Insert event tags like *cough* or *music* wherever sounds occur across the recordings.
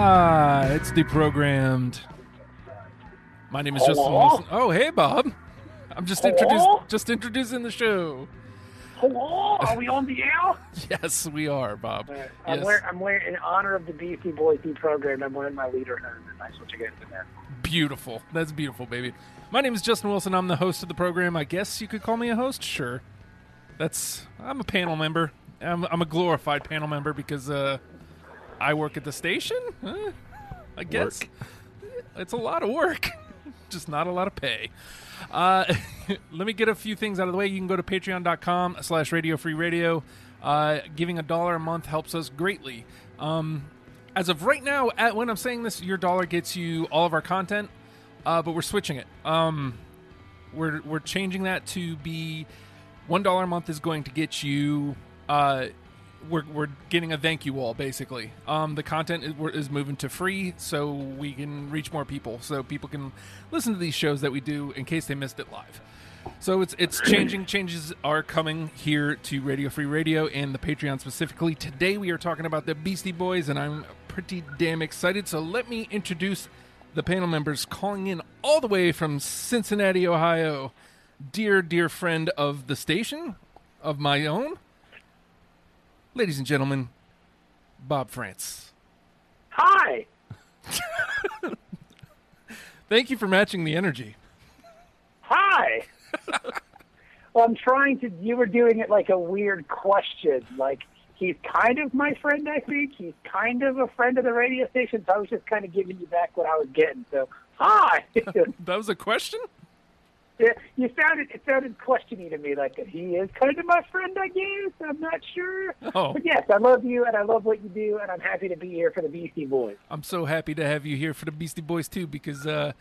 Ah, it's deprogrammed. My name is Justin Wilson. Oh, hey, Bob. I'm just introducing just introducing the show. Hello, are we on the air? *laughs* Yes, we are, Bob. I'm Yes. wearing, I'm wearing, in honor of the Beastie Boys deprogram, I'm wearing my leader hat. Nice what you guys in there. Beautiful. That's beautiful, baby. My name is Justin Wilson. I'm the host of the program. I guess you could call me a host. Sure. That's. I'm a panel member. I'm, I'm a glorified panel member because uh, I work at the station. Huh? I guess it's a lot of work, *laughs* just not a lot of pay. Uh, *laughs* let me get a few things out of the way. You can go to patreon.com slash radio free radio. Uh, giving a dollar a month helps us greatly. Um, as of right now, at, when I'm saying this, your dollar gets you all of our content, uh, but we're switching it. Um, we're we're changing that to be one dollar a month is going to get you. Uh, we're we're getting a thank you wall basically. Um, the content is, is moving to free, so we can reach more people, so people can listen to these shows that we do in case they missed it live. So it's it's *clears throat* changing. Changes are coming here to Radio Free Radio and the Patreon specifically. Today we are talking about the Beastie Boys, and I'm pretty damn excited. So let me introduce the panel members calling in all the way from Cincinnati, Ohio. Dear, dear friend of the station, of my own, ladies and gentlemen, Bob France. Hi. *laughs* Thank you for matching the energy. Hi. *laughs* well, I'm trying to. You were doing it like a weird question. Like he's kind of my friend. I think he's kind of a friend of the radio station. So I was just kind of giving you back what I was getting. So hi. *laughs* That was a question. You sounded it sounded questiony to me, like he is kind of my friend. I guess I'm not sure. Oh. But yes, I love you and I love what you do, and I'm happy to be here for the Beastie Boys. I'm so happy to have you here for the Beastie Boys too, because uh,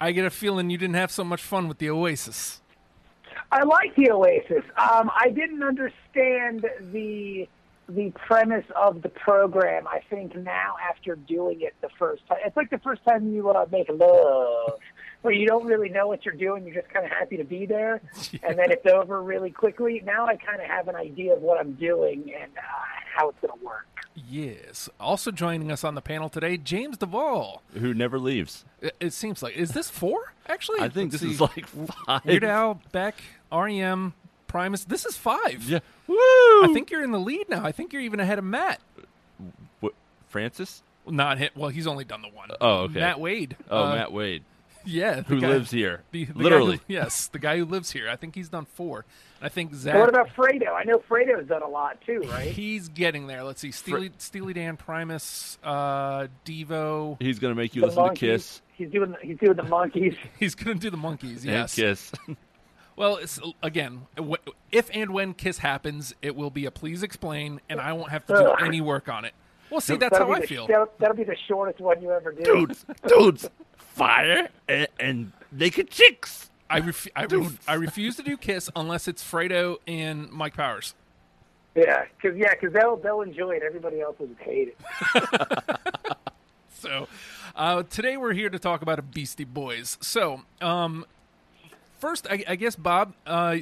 I get a feeling you didn't have so much fun with the Oasis. I like the Oasis. Um, I didn't understand the the premise of the program. I think now, after doing it the first time, it's like the first time you uh, make love, where you don't really know what you're doing. You're just kind of happy to be there, *laughs* and then it's over really quickly. Now I kind of have an idea of what I'm doing and uh, how it's going to work. Yes. Also joining us on the panel today, James Duvall. who never leaves. It, it seems like is this four actually? I think Let's this is like five. Weird Al, Beck, REM, Primus. This is five. Yeah. Woo! I think you're in the lead now. I think you're even ahead of Matt. What, Francis. Not hit. Well, he's only done the one. Oh, okay. Matt Wade. Oh, Uh, Matt Wade, Yeah, who guy- lives here, The, the guy who- literally. *laughs* yes, the guy who lives here. I think he's done four. I think Zach. So what about Fredo? I know Fredo's done a lot too, right? He's getting there. Let's see. Steely, Steely Dan, Primus, uh, Devo. He's gonna make you The listen to. Kiss He's doing he's doing the Monkees. *laughs* He's going to do the Monkees. Yes. and Kiss. *laughs* Well, it's, again, if and when Kiss happens, it will be a please explain, and I won't have to do any work on it. Well, see, that's That'll how I the, feel. That'll, that'll be the shortest one you ever do. dudes, *laughs* dudes, fire and, and naked chicks. I, ref- I, ref- I refuse to do Kiss unless it's Fredo and Mike Powers. Yeah, because yeah, because they'll they'll enjoy it. Everybody else will hate it. *laughs* So, uh, today we're here to talk about a Beastie Boys. So, um, first, I, I guess Bob, uh,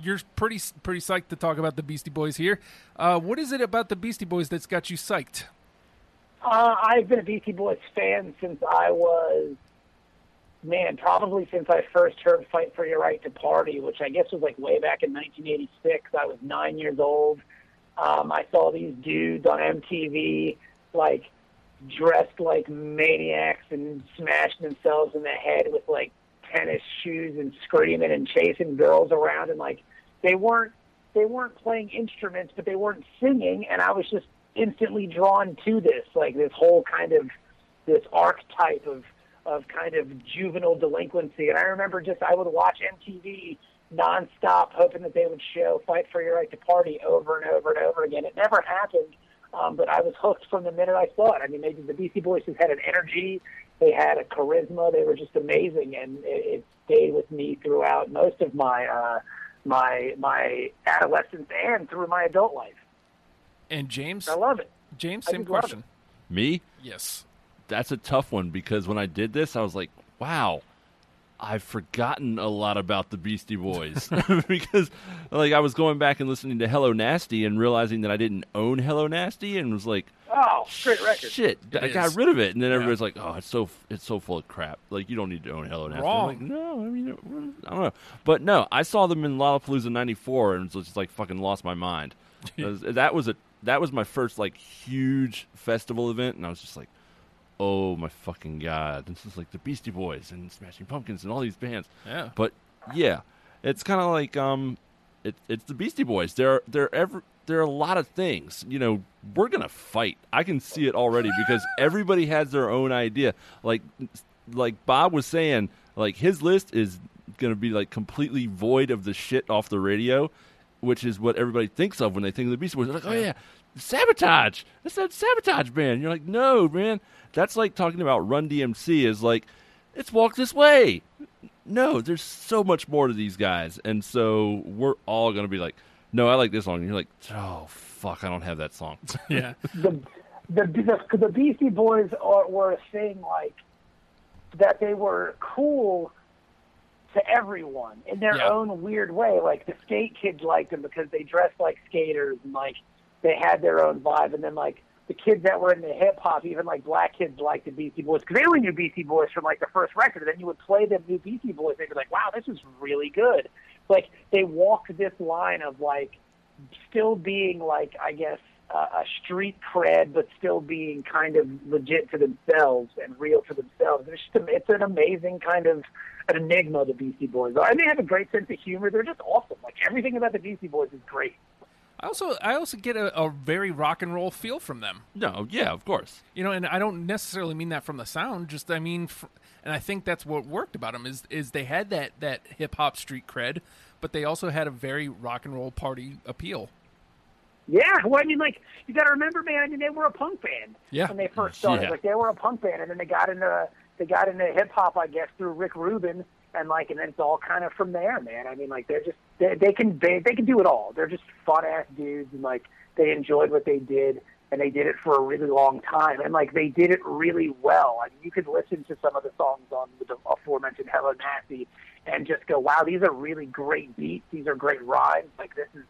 you're pretty pretty psyched to talk about the Beastie Boys here. Uh, what is it about the Beastie Boys that's got you psyched? Uh, I've been a Beastie Boys fan since I was, man, probably since I first heard "Fight for Your Right to Party," which I guess was like way back in 1986. I was nine years old. Um, I saw these dudes on MTV, like dressed like maniacs and smashing themselves in the head with like tennis shoes and screaming and chasing girls around and like they weren't they weren't playing instruments but they weren't singing. And I was just instantly drawn to this like this whole kind of this archetype of of kind of juvenile delinquency. And I remember just I would watch MTV nonstop hoping that they would show fight for your right to party over and over and over again. It never happened um, but I was hooked from the minute I saw it. I mean, they, the Beastie Boys had an energy, they had a charisma, they were just amazing, and it, it stayed with me throughout most of my uh, my my adolescence and through my adult life. And James, I love it. James, I same question. Me? Yes. That's a tough one because when I did this, I was like, wow. I've forgotten a lot about the Beastie Boys *laughs* because, like, I was going back and listening to Hello Nasty and realizing that I didn't own Hello Nasty and was like, Oh, great record. shit, I It got rid of it, and then Yeah. everybody's like, "Oh, it's so it's so full of crap. Like you don't need to own Hello Nasty." I'm Wrong. like, no, I mean, I don't know, but no, I saw them in Lollapalooza '94, and was just like fucking lost my mind. *laughs* 'Cause that was a that was my first like huge festival event, and I was just like, "Oh my fucking god, this is like the Beastie Boys and Smashing Pumpkins and all these bands." Yeah. But yeah, it's kind of like um, it, it's the Beastie Boys. They're they're ever there are a lot of things. You know, we're gonna fight. I can see it already because everybody has their own idea. Like like Bob was saying, like his list is gonna be like completely void of the shit off the radio, which is what everybody thinks of when they think of the Beastie Boys. They're like, oh yeah. Sabotage. That's that sabotage band. You're like, no, man. That's like talking about Run DMC is like, it's walk this way no, there's so much more to these guys, and so we're all gonna be like, no, I like this song. And you're like, oh fuck, I don't have that song. *laughs* *laughs* Yeah. the the the, the Beastie Boys are, were a thing like that. They were cool to everyone in their Yeah. own weird way. Like the skate kids liked them because they dressed like skaters and like they had their own vibe. And then like the kids that were into hip hop, even like black kids liked the Beastie Boys because they only knew Beastie Boys from like the first record. And then you would play them new Beastie Boys, and they'd be like, "Wow, this is really good." Like they walk this line of like still being like I guess uh, a street cred, but still being kind of legit to themselves and real to themselves. It's just a, it's an amazing kind of an enigma. The Beastie Boys are, and they have a great sense of humor. They're just awesome. Like everything about the Beastie Boys is great. I also I also get a, a very rock and roll feel from them. no, yeah, of course. You know, and I don't necessarily mean that from the sound. Just I mean, fr- and I think that's what worked about them is is they had that that hip hop street cred, but they also had a very rock and roll party appeal. Yeah, well, I mean, like you got to remember, man. I mean, they were a punk band Yeah. when they first started. Yeah. Like they were a punk band, and then they got into they got into hip hop, I guess, through Rick Rubin, and like, and then it's all kind of from there, man. I mean, like they're just they, they can they, they can do it all. They're just fun ass dudes, and like they enjoyed what they did, and they did it for a really long time, and like they did it really well. I mean, you could listen to some of the songs on the aforementioned Hello Nasty, and just go, wow, these are really great beats. These are great rhymes. Like this is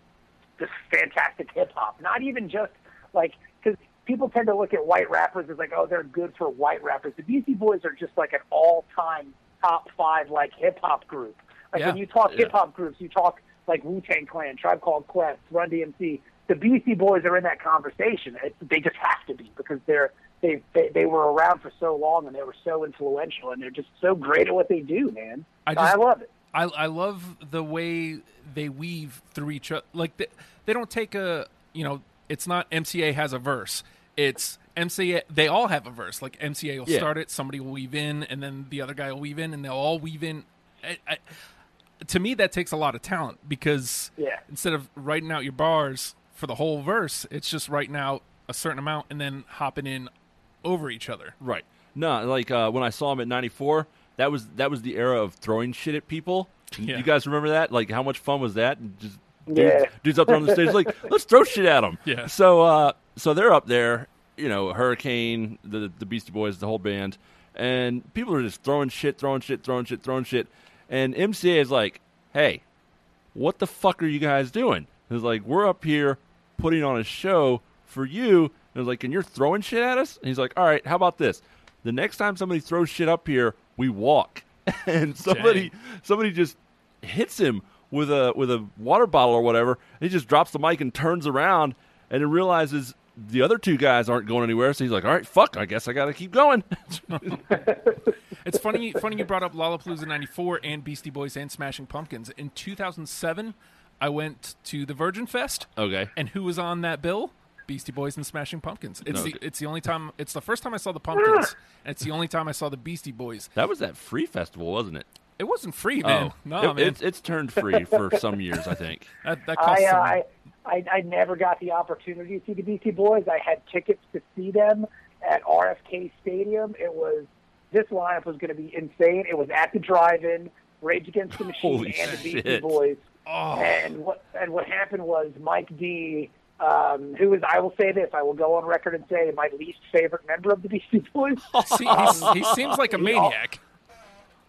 just fantastic hip hop. Not even just like because people tend to look at white rappers as like, oh, they're good for white rappers. The Beastie Boys are just like an all-time top five like hip hop group. Like Yeah. when you talk Yeah. hip hop groups, you talk like Wu Tang Clan, Tribe Called Quest, Run DMC. The Beastie Boys are in that conversation. It, they just have to be because they're they, they they were around for so long and they were so influential and they're just so great at what they do, man. I just, I, love it. I I love the way they weave through each other. Like they, they don't take a you know it's not MCA has a verse. It's MCA. They all have a verse. Like MCA will Yeah. start it, somebody will weave in, and then the other guy will weave in, and they'll all weave in. I, I, to me, that takes a lot of talent because Yeah. instead of writing out your bars for the whole verse, it's just writing out a certain amount and then hopping in over each other. Right. No, like uh, when I saw him at '94, that was that was the era of throwing shit at people. Yeah. You guys remember that? Like, how much fun was that? And Just dudes, Yeah. dudes up there on the stage, like, let's throw shit at them. Yeah. So, uh, so they're up there, you know, Hurricane, the the Beastie Boys, the whole band, and people are just throwing shit, throwing shit, throwing shit, throwing shit, and MCA is like, hey, what the fuck are you guys doing? It's like we're up here putting on a show for you. And it's like, and you're throwing shit at us. And he's like, all right, how about this? The next time somebody throws shit up here, we walk. *laughs* and somebody somebody just hits him with a with a water bottle or whatever. He just drops the mic and turns around and then realizes the other two guys aren't going anywhere. So he's like, all right, fuck, I guess I got to keep going. *laughs* It's funny. funny you brought up Lollapalooza '94 and Beastie Boys and Smashing Pumpkins. In 2007, I went to the Virgin Fest, okay. and who was on that bill? Beastie Boys and Smashing Pumpkins. It's the it's the only time. It's the first time I saw the Pumpkins, *laughs* and it's the only time I saw the Beastie Boys. That was that free festival, wasn't it? It wasn't free, man. oh, no, It- man. It's, it's turned free for *laughs* some years, I think. that, that costs I, uh, some- I, I I never got the opportunity to see the Beastie Boys. I had tickets to see them at RFK Stadium. It was this lineup was going to be insane. It was at the drive-in, Rage Against the Machine, Holy and the Beastie shit. Boys. Oh. And what and what happened was Mike D, um, who is I will say this, I will go on record and say my least favorite member of the *laughs* Beastie Boys. *laughs* He seems like a maniac.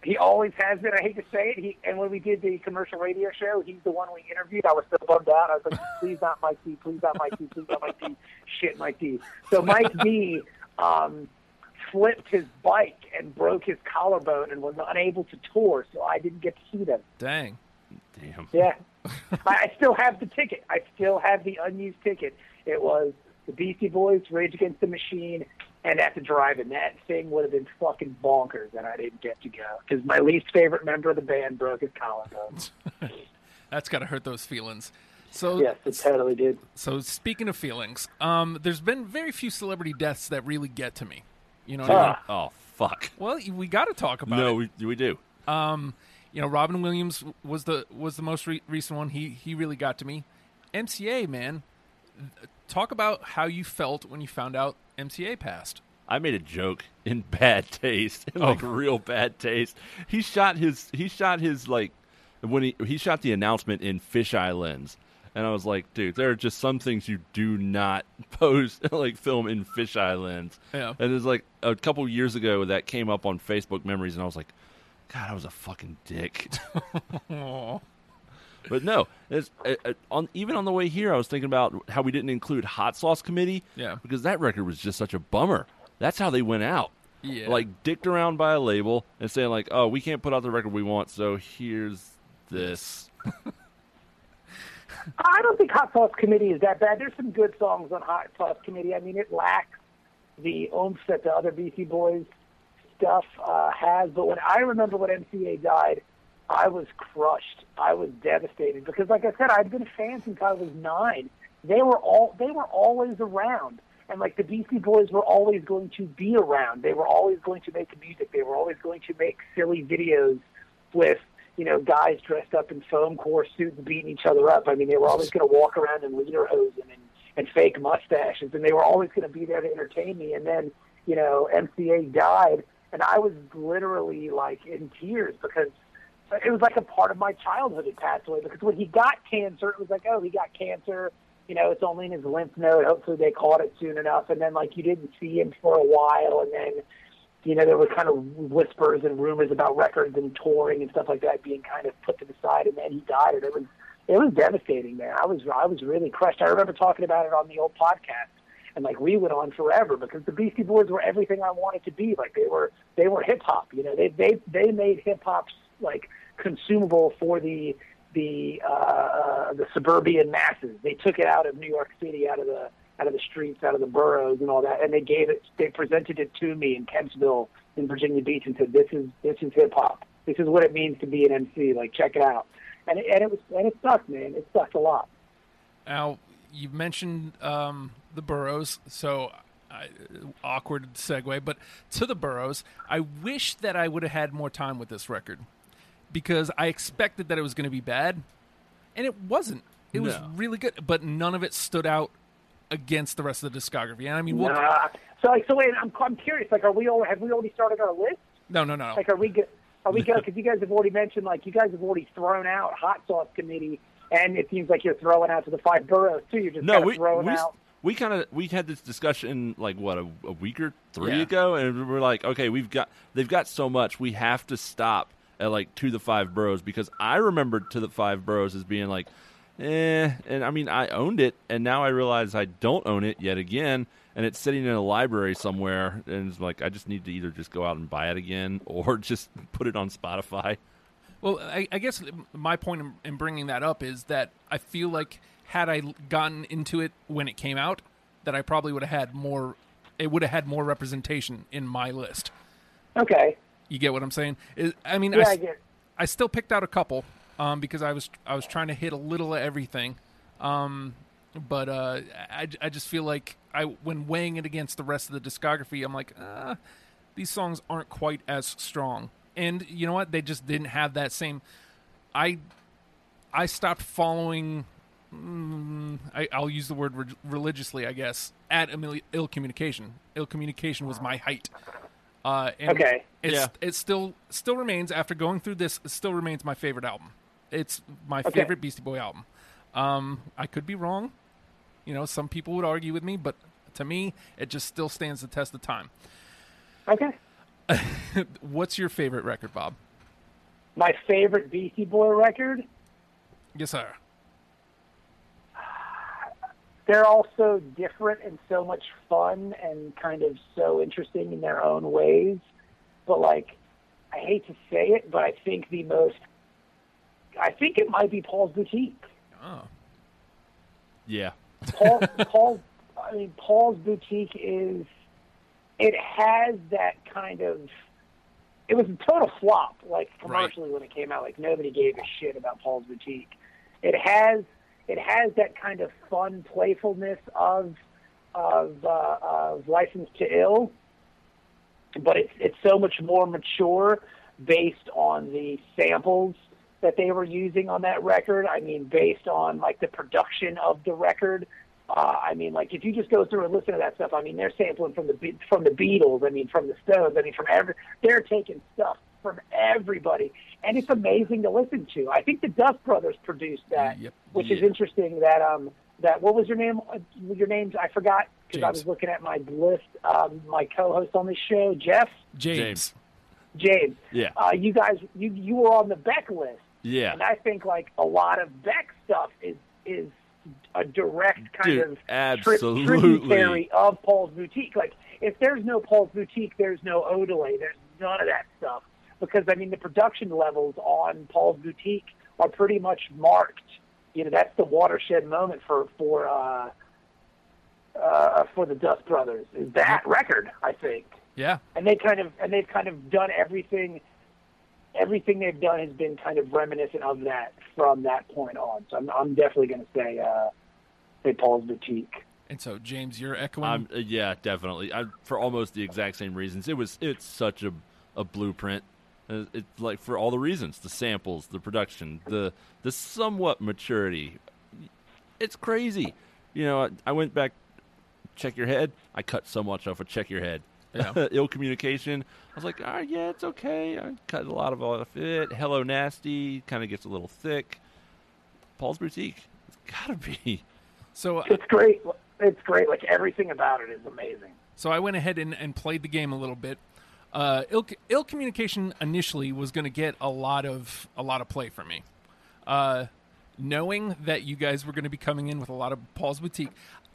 He always has been. I hate to say it. He and when we did the commercial radio show, he's the one we interviewed. I was so bummed out. I was like, *laughs* "Please not Mike D. Please not Mike D. Please not Mike D. Shit, Mike D." So Mike D. Um, flipped his bike and broke his collarbone and was unable to tour, so I didn't get to see them. Dang. Damn. Yeah, *laughs* I, I still have the ticket. I still have the unused ticket. It was the Beastie Boys, Rage Against the Machine, and at the drive-in. That thing would have been fucking bonkers, and I didn't get to go because my least favorite member of the band broke his collarbone. *laughs* That's got to hurt those feelings. So, yes, it totally did. so speaking of feelings, um, there's been very few celebrity deaths that really get to me. You know what I mean? Ah. Oh fuck. Well, we got to talk about No, it. we we do. Um, you know, Robin Williams was the was the most re- recent one. He he really got to me. MCA man, talk about how you felt when you found out MCA passed. I made a joke in *laughs* bad taste, in like Oh. real bad taste. He shot his he shot his like when he he shot the announcement in fisheye lens, and I was like, dude, there are just some things you do not *laughs* post *laughs* like film in fisheye lens. Yeah. And there's like a couple years ago that came up on Facebook memories, and I was like, God, I was a fucking dick. *laughs* But no, it's, uh, uh, on even on the way here, I was thinking about how we didn't include Hot Sauce Committee. Yeah. because that record was just such a bummer. That's how they went out. Yeah. like dicked around by a label and saying like, "Oh, we can't put out the record we want, so here's this." I don't think Hot Sauce Committee is that bad. There's some good songs on Hot Sauce Committee. I mean, it lacks the oomph that the other Beastie Boys stuff uh, has. But when I remember when MCA died, I was crushed. I was devastated because, like I said, I'd been a fan since I was nine. They were all they were always around, and like the Beastie Boys were always going to be around. They were always going to make music. They were always going to make silly videos with you know guys dressed up in foam core suits beating each other up. I mean, they were always going to walk around in lederhosen and and fake mustaches, and they were always going to be there to entertain me. And then you know MCA died, and I was literally like in tears because it was like a part of my childhood had passed away because when he got cancer, it was like, oh, he got cancer. You know, it's only in his lymph node. Hopefully, they caught it soon enough. And then, like, you didn't see him for a while, and then, you know, there were kind of whispers and rumors about records and touring and stuff like that being kind of put to the side. And then he died, and it was it was devastating, man. I was I was really crushed. I remember talking about it on the old podcast, and like we went on forever because the Beastie Boys were everything I wanted to be. Like they were they were hip hop. You know, they they they made hip hop like consumable for the the uh, the suburban masses. They took it out of New York City, out of the out of the streets, out of the boroughs, and all that, and they gave it. They presented it to me in Kempsville, in Virginia Beach, and said, "This is this is hip hop. This is what it means to be an MC. Like, check it out." And it, and it was and it sucked, man. It sucked a lot. Now, you mentioned um, the boroughs, so I, awkward segue, but to the boroughs, I wish that I would have had more time with this record because I expected that it was going to be bad, and it wasn't. It was really good, but none of it stood out against the rest of the discography. And I mean, we'll, Nah. So like, so wait, I'm I'm curious. Like, are we all have we already started our list? no, no, no, no. Like, are we go- are we *laughs* going? Because you guys have already mentioned, like, you guys have already thrown out Hot Sauce Committee, and it seems like you're throwing out to the five boroughs too. You're just No, kind of we throwing we, out. We kind of we had this discussion like what a, a week or three Yeah. ago, and we are like, okay, we've got they've got so much, we have to stop at like to the five boroughs because I remembered to the five boroughs as being like, eh, and I mean I owned it, and now I realize I don't own it yet again, and it's sitting in a library somewhere, and it's like I just need to either just go out and buy it again *laughs* or just put it on Spotify. Well, I, I guess my point in, in bringing that up is that I feel like had I gotten into it when it came out, that I probably would have had more. It would have had more representation in my list. Okay. You get what I'm saying? I mean, Yeah, I, I get. I still picked out a couple um, because I was I was trying to hit a little of everything, um, but uh, I, I just feel like I when weighing it against the rest of the discography, I'm like, uh, these songs aren't quite as strong. And you know what? They just didn't have that same. I I stopped following. Mm, I, I'll use the word re- religiously, I guess. At Ill, Ill Communication, Ill Communication was my height. Uh, and Okay. it's, Yeah. it still still remains after going through this. It still remains my favorite album. It's my Okay. favorite Beastie Boy album. Um, I could be wrong. You know, some people would argue with me, but to me, it just still stands the test of time. Okay. *laughs* What's your favorite record, Bob? My favorite Beastie Boy record. Yes, sir. They're all so different and so much fun and kind of so interesting in their own ways. But like, I hate to say it, but I think the most, I think it might be Paul's Boutique. Oh, Yeah. Paul, *laughs* Paul, I mean, Paul's Boutique is, it has that kind of, it was a total flop, like commercially when it came out. Like nobody gave a shit about Paul's Boutique. It has, it has that kind of fun playfulness of, of, uh, of License to Ill, but it's it's so much more mature based on the samples that they were using on that record. I mean, based on like the production of the record. Uh, I mean, like if you just go through and listen to that stuff, I mean, they're sampling from the from the Beatles. I mean, from the Stones. I mean, from every they're taking stuff from everybody, and it's amazing to listen to. I think the Dust Brothers produced that, Yep. which is interesting. That um that what was your name? Uh, Your names I forgot because I was looking at my list. Um, my co-host on this show, Jeff James. James. Yeah. Uh, you guys, you you were on the Beck list, Yeah. and I think like a lot of Beck stuff is is a direct kind Dude, of tri- absolutely. tributary of Paul's Boutique. Like if there's no Paul's Boutique, there's no Odelay. There's none of that stuff because I mean the production levels on Paul's Boutique are pretty much marked. You know that's the watershed moment for for uh, uh, for the Dust Brothers is that record. I think Yeah. and they kind of and they've kind of done everything everything they've done has been kind of reminiscent of that from that point on so i'm, I'm definitely going to say uh say paul's boutique And so, James, you're echoing. Um, uh, yeah, definitely. I, for almost the exact same reasons. It was it's such a a blueprint. Uh, It's like for all the reasons: the samples, the production, the the somewhat maturity. It's crazy. You know, I, I went back. Check your head. I cut so much off of check your head. Yeah. *laughs* Ill communication. I was like, all right, yeah, it's okay. I cut a lot of off it. Hello, nasty. Kind of gets a little thick. Paul's boutique. It's gotta be. so, uh, it's great it's great like everything about it is amazing So I went ahead and, and played the game a little bit. Uh, ill, ill communication initially was going to get a lot of a lot of play from me. Uh, knowing that you guys were going to be coming in with a lot of Paul's boutique,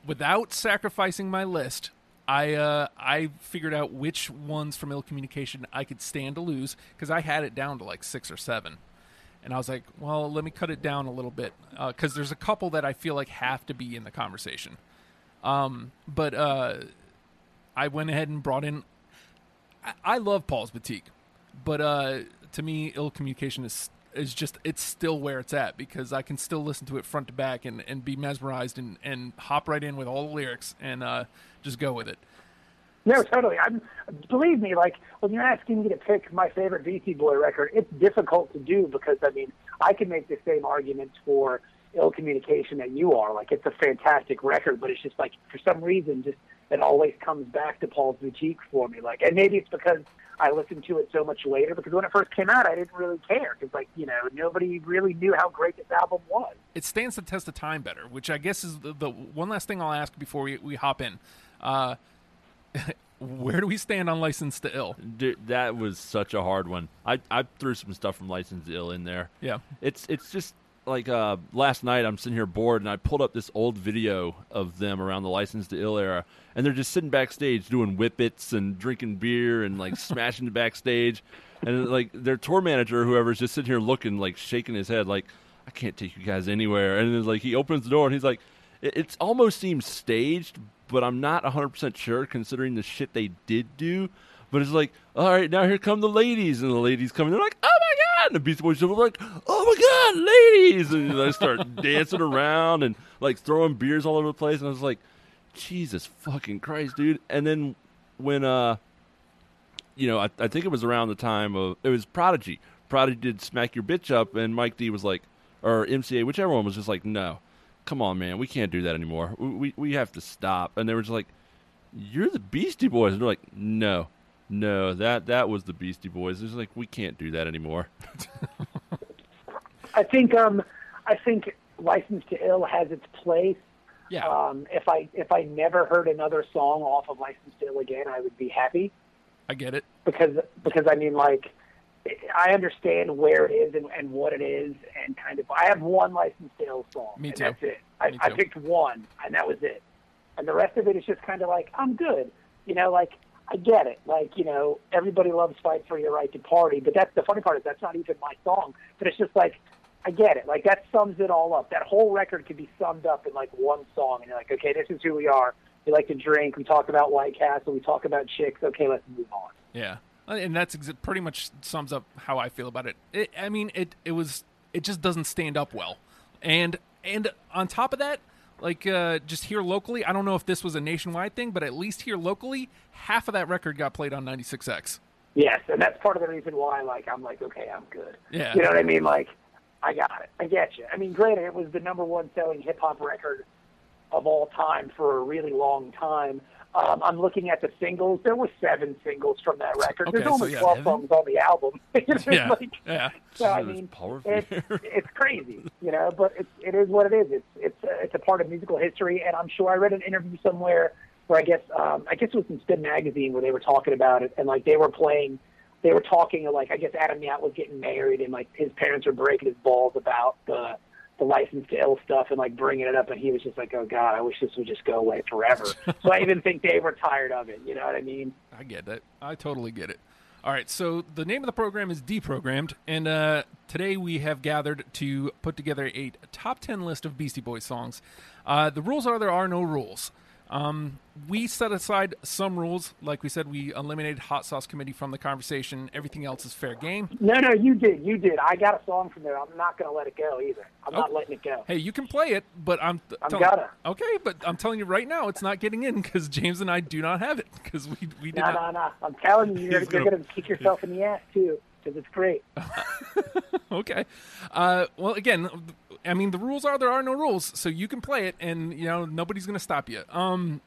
without sacrificing my list, I uh, I figured out which ones from ill communication I could stand to lose because I had it down to like six or seven. And I was like, well, let me cut it down a little bit because there's a couple that I feel like have to be in the conversation. Um, but uh, I went ahead and brought in. I, love Paul's Boutique, but uh, to me, ill communication is is just it's still where it's at because I can still listen to it front to back and, and be mesmerized and, and hop right in with all the lyrics and uh, just go with it. no totally i'm believe me like when you're asking me to pick my favorite beastie boy record it's difficult to do because i mean i can make the same arguments for ill communication that you are like it's a fantastic record but it's just like for some reason just it always comes back to paul's boutique for me like and maybe it's because I listened to it so much later because when it first came out, I didn't really care because, like, you know, nobody really knew how great this album was. It stands the test of time better, which I guess is the, the one last thing I'll ask before we, we hop in. Uh, *laughs* where do we stand on License to Ill? Dude, that was such a hard one. I, I threw some stuff from License to Ill in there. Yeah. It's it's just like uh, last night I'm sitting here bored and I pulled up this old video of them around the License to Ill era and they're just sitting backstage doing whippets and drinking beer and like *laughs* smashing the backstage. And like their tour manager or whoever is just sitting here looking like shaking his head like I can't take you guys anywhere. And then like he opens the door and he's like it it's almost seems staged but I'm not 100% sure considering the shit they did do. But it's like, all right, now here come the ladies, and the ladies coming, they're like, oh god! And the Beastie Boys are like, oh my god, ladies! And I start *laughs* dancing around and like throwing beers all over the place, and I was like, Jesus fucking Christ, dude! And then when uh, you know, I, I think it was around the time of it was Prodigy. Prodigy did "Smack Your Bitch Up," and Mike D was like, or MCA, whichever one was just like, no, come on, man, we can't do that anymore. We we, we have to stop. And they were just like, you're the Beastie Boys. And they're like, no, no, that that was the Beastie Boys. It's like we can't do that anymore. *laughs* I think, um, I think License to Ill has its place. Yeah. Um, if I if I never heard another song off of License to Ill again, I would be happy I get it. because because I mean like I understand where it is and, and what it is, and kind of. I have one licensed Ill song, Me and too. that's it. I, Me I picked one, and that was it. And the rest of it is just kind of like I'm good, you know. Like I get it. Like you know, everybody loves "Fight for Your Right to Party," but that's the funny part is that's not even my song. But it's just like I get it. Like that sums it all up. That whole record could be summed up in like one song, and you're like, okay, this is who we are. We like to drink. We talk about White Castle. We talk about chicks. Okay, let's move on. Yeah, and that's exa- pretty much sums up how I feel about it. it. I mean, it it was it just doesn't stand up well, and and on top of that, like uh, just here locally, I don't know if this was a nationwide thing, but at least here locally, half of that record got played on 96X. Yes, and that's part of the reason why, like, I'm like, okay, I'm good. Yeah. You know what I mean? Like, I got it. I get you. I mean, granted, it was the number one selling hip hop record of all time for a really long time. Um, I'm looking at the singles. There were seven singles from that record. Okay, There's only so yeah, 12 songs on the album. *laughs* Yeah, like- yeah. So I mean, power it's, *laughs* it's crazy, you know. But it's it is what it is. It's it's a, it's a part of musical history, and I'm sure I read an interview somewhere where I guess um, I guess it was in Spin magazine where they were talking about it, and like they were playing, they were talking like I guess Adam Yauch was getting married, and like his parents were breaking his balls about the the license to ill stuff and like bringing it up, and he was just like, oh god, I wish this would just go away forever. *laughs* so I even think they were tired of it. You know what I mean? I get that. I totally get it. All right, so the name of the program is Deprogrammed, and uh, today we have gathered to put together a top 10 list of Beastie Boys songs. Uh, the rules are there are no rules. Um, we set aside some rules. Like we said, we eliminated Hot Sauce Committee from the conversation. Everything else is fair game. No, no, you did, you did. I got a song from there. I'm not going to let it go either. I'm not Oh. letting it go. Hey, you can play it, but I'm. I'm tell- gonna. Okay, but I'm telling you right now, it's not getting in because James and I do not have it because we we did No, not. no, no. I'm telling you, you're, He's you're gonna- going to kick yourself in the ass too, because it's great. *laughs* okay. Uh, well, again, I mean, the rules are there are no rules, so you can play it, and you know nobody's going to stop you. Um,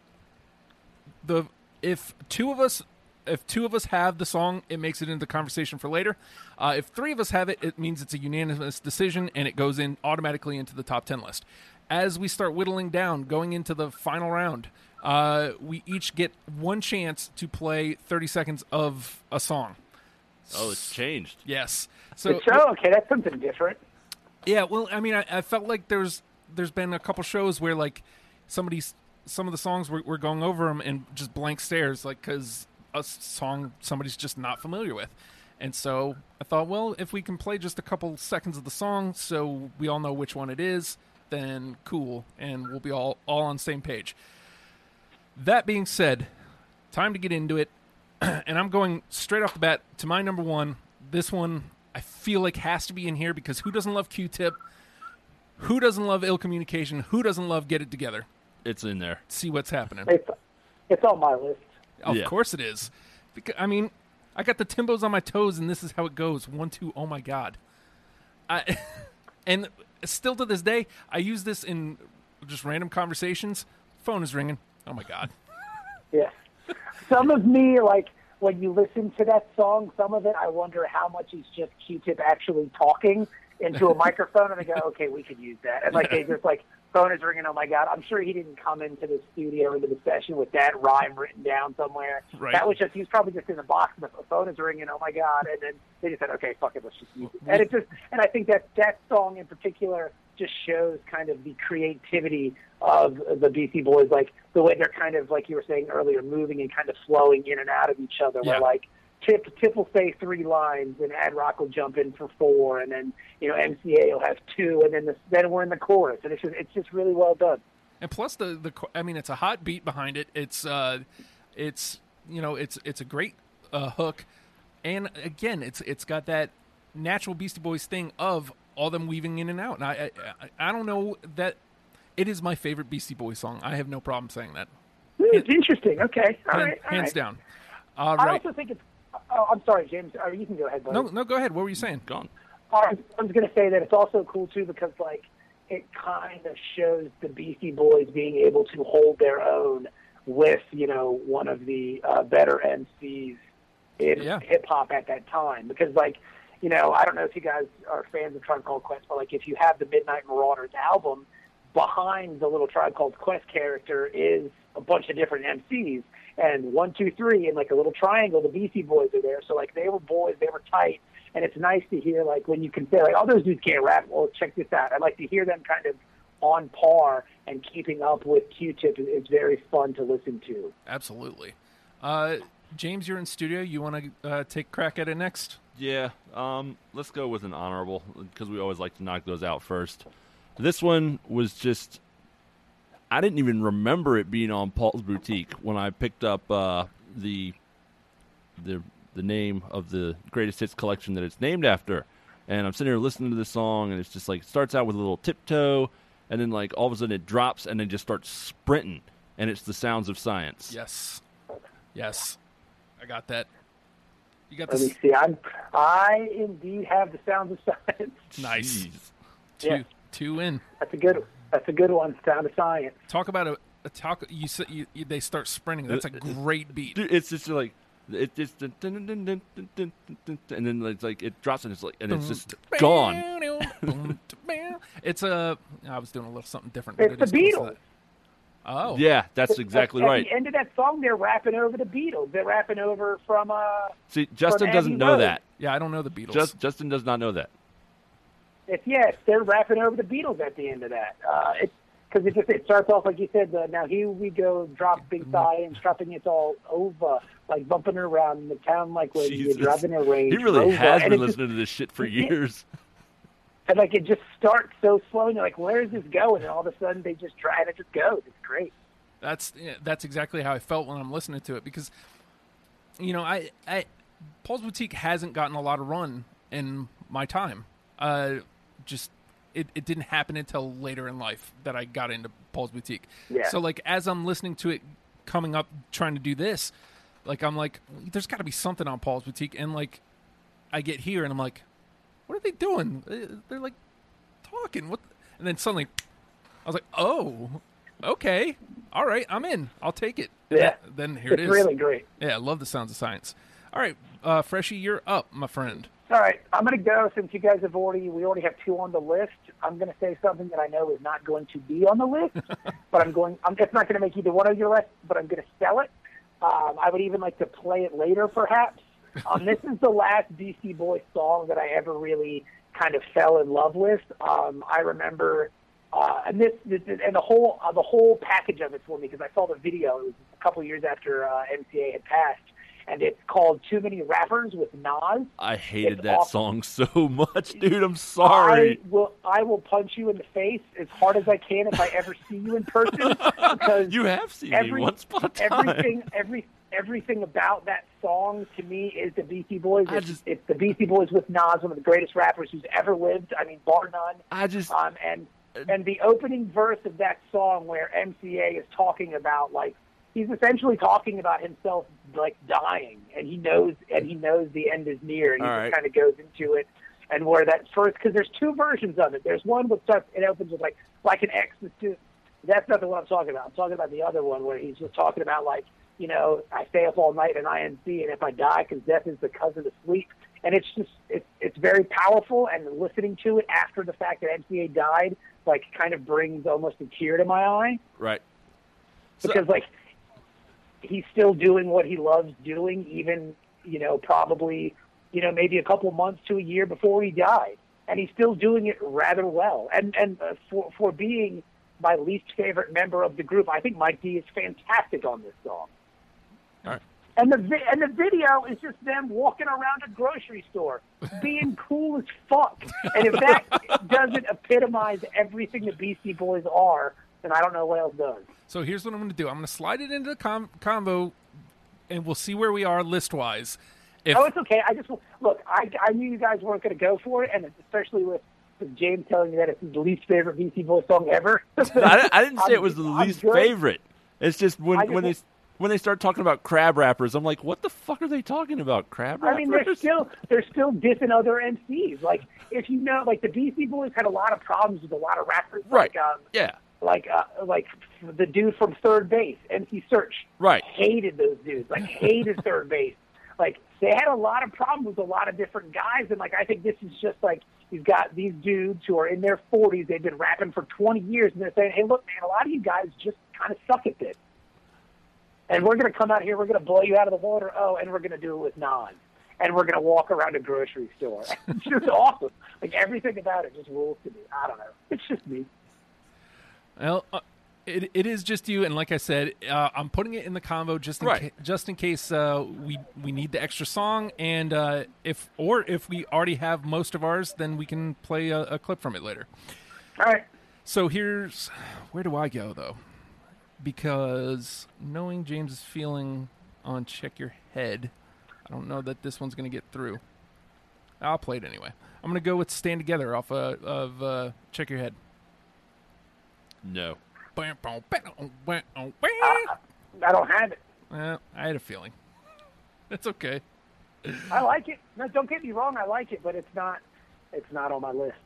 the if two of us. If two of us have the song, it makes it into the conversation for later. Uh, if three of us have it, it means it's a unanimous decision and it goes in automatically into the top 10 list. As we start whittling down, going into the final round, uh, we each get one chance to play 30 seconds of a song. Oh, it's changed. Yes. So, So, okay, that's something different. Yeah, well, I mean, I, I felt like there's there's been a couple shows where like somebody's some of the songs we're, we're going over them and just blank stares, like because a song somebody's just not familiar with, and so I thought, well, if we can play just a couple seconds of the song, so we all know which one it is, then cool, and we'll be all all on the same page. That being said, time to get into it, *clears throat* and I'm going straight off the bat to my number one. This one I feel like has to be in here because who doesn't love Q-Tip? Who doesn't love ill communication? Who doesn't love get it together? It's in there. See what's happening. It's, it's on my list. Of Yeah. course it is. Because, I mean, I got the Timbos on my toes, and this is how it goes. One, two, oh. Oh my god. I *laughs* and still to this day, I use this in just random conversations. Phone is ringing. Oh my god. Yeah. Some of me, like, when you listen to that song, some of it, I wonder how much is just Q-Tip actually talking into a *laughs* microphone, and they go, okay, we could use that. And, like, they just, like, phone is ringing, oh, my God. I'm sure he didn't come into the studio, into the session with that rhyme written down somewhere. Right. That was just, he was probably just in the box, and the phone is ringing, oh, my God. And then they just said, okay, fuck it, let's just use it. And it just, and I think that that song in particular just shows kind of the creativity of the Beastie Boys, like the way they're kind of, like you were saying earlier, moving and kind of flowing in and out of each other. Yeah. Where like Tip Tip will say three lines, and Ad Rock will jump in for four, and then you know MCA will have two, and then the, then we're in the chorus, and it's just it's just really well done. And plus the the I mean it's a hot beat behind it. It's uh it's you know it's it's a great uh, hook. And again, it's it's got that natural Beastie Boys thing of all them weaving in and out. And I I, I don't know that it is my favorite Beastie Boys song. I have no problem saying that. Hmm, It's interesting. Okay, all Hand- right, all hands right. down. All I also think it's. Oh, I'm sorry, James. Uh, you can go ahead, buddy. No, no, go ahead. What were you saying? Gone. I was, I was going to say that it's also cool too because like it kind of shows the Beastie Boys being able to hold their own with you know one of the uh, better MCs in Yeah. hip hop at that time because like you know I don't know if you guys are fans of Tribe Called Quest but like if you have the Midnight Marauders album behind the little Tribe Called Quest character is a bunch of different MCs and one two three and like a little triangle the Beastie Boys are there so like they were boys they were tight And it's nice to hear like when you can say like, "Oh, those dudes can't rap." Well, check this out. I'd like to hear them kind of on par and keeping up with Q-Tip. It's very fun to listen to. Absolutely. Uh, James, you're in studio. You want to uh, take crack at it next? Yeah, um, let's go with an honorable because we always like to knock those out first. This one was just. I didn't even remember it being on Paul's Boutique when I picked up uh, the the the name of the greatest hits collection that it's named after. And I'm sitting here listening to this song, and it's just like it starts out with a little tiptoe, and then like all of a sudden it drops, and then just starts sprinting, and it's the sounds of science. Yes. Yes. I got that. You got Let me this. see. I'm, I indeed have the sounds of science. Nice. Two, Yeah. two in. That's a good. That's a good one. Sound of science. Talk about a, a talk. You, s- you, you they start sprinting. That's a Uh, uh, great beat. Dude, it's just like it just dun- dun- dun- dun- dun- dun- dun- dun- and then it's like it drops and it's like and it's just gone. it's a. I was doing a little something different. It's the it is close to Beatles. that. Oh, Yeah, that's exactly at, right. At the end of that song, they're rapping over the Beatles. They're rapping over from. uh See, Justin Abbey doesn't know Road. that. yeah. I don't know the Beatles. Just Justin does not know that. It's yes, they're rapping over the Beatles at the end of that. Uh, it's because it just it starts off like you said. The, now here we go, dropping Mm-hmm. science, dropping it all over, like bumping around the town, like when Jesus. you're driving a range. He really Rover. has been it just- listening to this shit for *laughs* Yeah. years. And like it just starts so slow, and you're like, "Where is this going?" And all of a sudden, they just try and it just goes. It's great. That's that's exactly how I felt when I'm listening to it because, you know, I, I Paul's Boutique hasn't gotten a lot of run in my time. Uh, just it, it didn't happen until later in life that I got into Paul's Boutique. Yeah. So like as I'm listening to it, coming up trying to do this, like I'm like, there's got to be something on Paul's Boutique, and like I get here and I'm like, what are they doing? Uh, They're like talking. What? And then suddenly, I was like, oh, okay, all right, I'm in. I'll take it. Yeah. then here it's it is. really great. Yeah, I love the sounds of science. All right, uh, Freshie, you're up, my friend. All right, I'm going to go since you guys have already we already have two on the list. I'm going to say something that I know is not going to be on the list, *laughs* but I'm going. I'm, it's not going to make either one of your list, but I'm going to sell it. Um, I would even like to play it later, perhaps. Um, this is the last Beastie Boys song that I ever really kind of fell in love with. Um, I remember, uh, and this, this and the whole uh, the whole package of it for me because I saw the video. It was a couple years after uh, MCA had passed, and it's called "Too Many Rappers" with Nas. I hated It's that awful. song so *laughs* much, dude. I'm sorry. I will I will punch you in the face as hard as I can if I ever see you in person *laughs* because you have seen me every- once upon a time. everything every everything about that song to me is the Beastie Boys. It's, just- it's the Beastie Boys with Nas, one of the greatest rappers who's ever lived. I mean, bar none. I just Um, and and the opening verse of that song where MCA is talking about like he's essentially talking about himself like dying, and he knows and he knows the end is near, and he just right. kind of goes into it. And where that first, because there's two versions of it. There's one that starts, it opens with like like an X. That's not the one I'm talking about. I'm talking about the other one where he's just talking about like you know I stay up all night in INC, and if I die, because death is the cousin of the sleep. And it's just it's it's very powerful, and listening to it after the fact that MCA died, like kind of brings almost a tear to my eye right. So- because like he's still doing what he loves doing, even you know probably you know maybe a couple months to a year before he died, and he's still doing it rather well. And and uh, for for being my least favorite member of the group, I think Mike D is fantastic on this song. All right. And the vi- and the video is just them walking around a grocery store, being *laughs* cool as fuck. And if that doesn't epitomize everything the Beastie Boys are, then I don't know what else does. So here's what I'm going to do. I'm going to slide it into the com- combo, and we'll see where we are list wise. If Oh, it's okay. I just look. I I knew you guys weren't going to go for it, and especially with, with James telling me that it's his least favorite Beastie Boy song ever. *laughs* I, I didn't *laughs* say I'm- it was the least favorite. It's just when I just when they want- when they start talking about crab rappers, I'm like, what the fuck are they talking about? Crab rappers? I mean, they're still they're still dissing other MCs. Like if you know, like the Beastie Boys had a lot of problems with a lot of rappers. Right. Like, um, yeah. like uh, like the dude from Third Base, MC Serch. Right. Hated those dudes. Like hated Third *laughs* Base. Like they had a lot of problems with a lot of different guys, and like I think this is just like you've got these dudes who are in their 40s. They've been rapping for 20 years, and they're saying, "Hey, look, man, a lot of you guys just kind of suck at this." And we're going to come out here, we're going to blow you out of the water. Oh, and we're going to do it with Nas. and we're gonna walk around a grocery store. *laughs* it's just awesome. Like everything about it just rules to me. I don't know. It's just me. Well, uh, it, it is just you, and like I said, uh, I'm putting it in the combo just in Right. ca- just in case uh, we we need the extra song, and uh, if or if we already have most of ours, then we can play a, a clip from it later. All right. So here's where do I go though? Because knowing James's feeling on check your head, I don't know that this one's going to get through. I'll play it anyway. I'm going to go with "Stand Together" off uh, of uh, "Check Your Head." No. I don't have it. I had a feeling. *laughs* That's okay. I like it. No, don't get me wrong. I like it, but it's not. It's not on my list.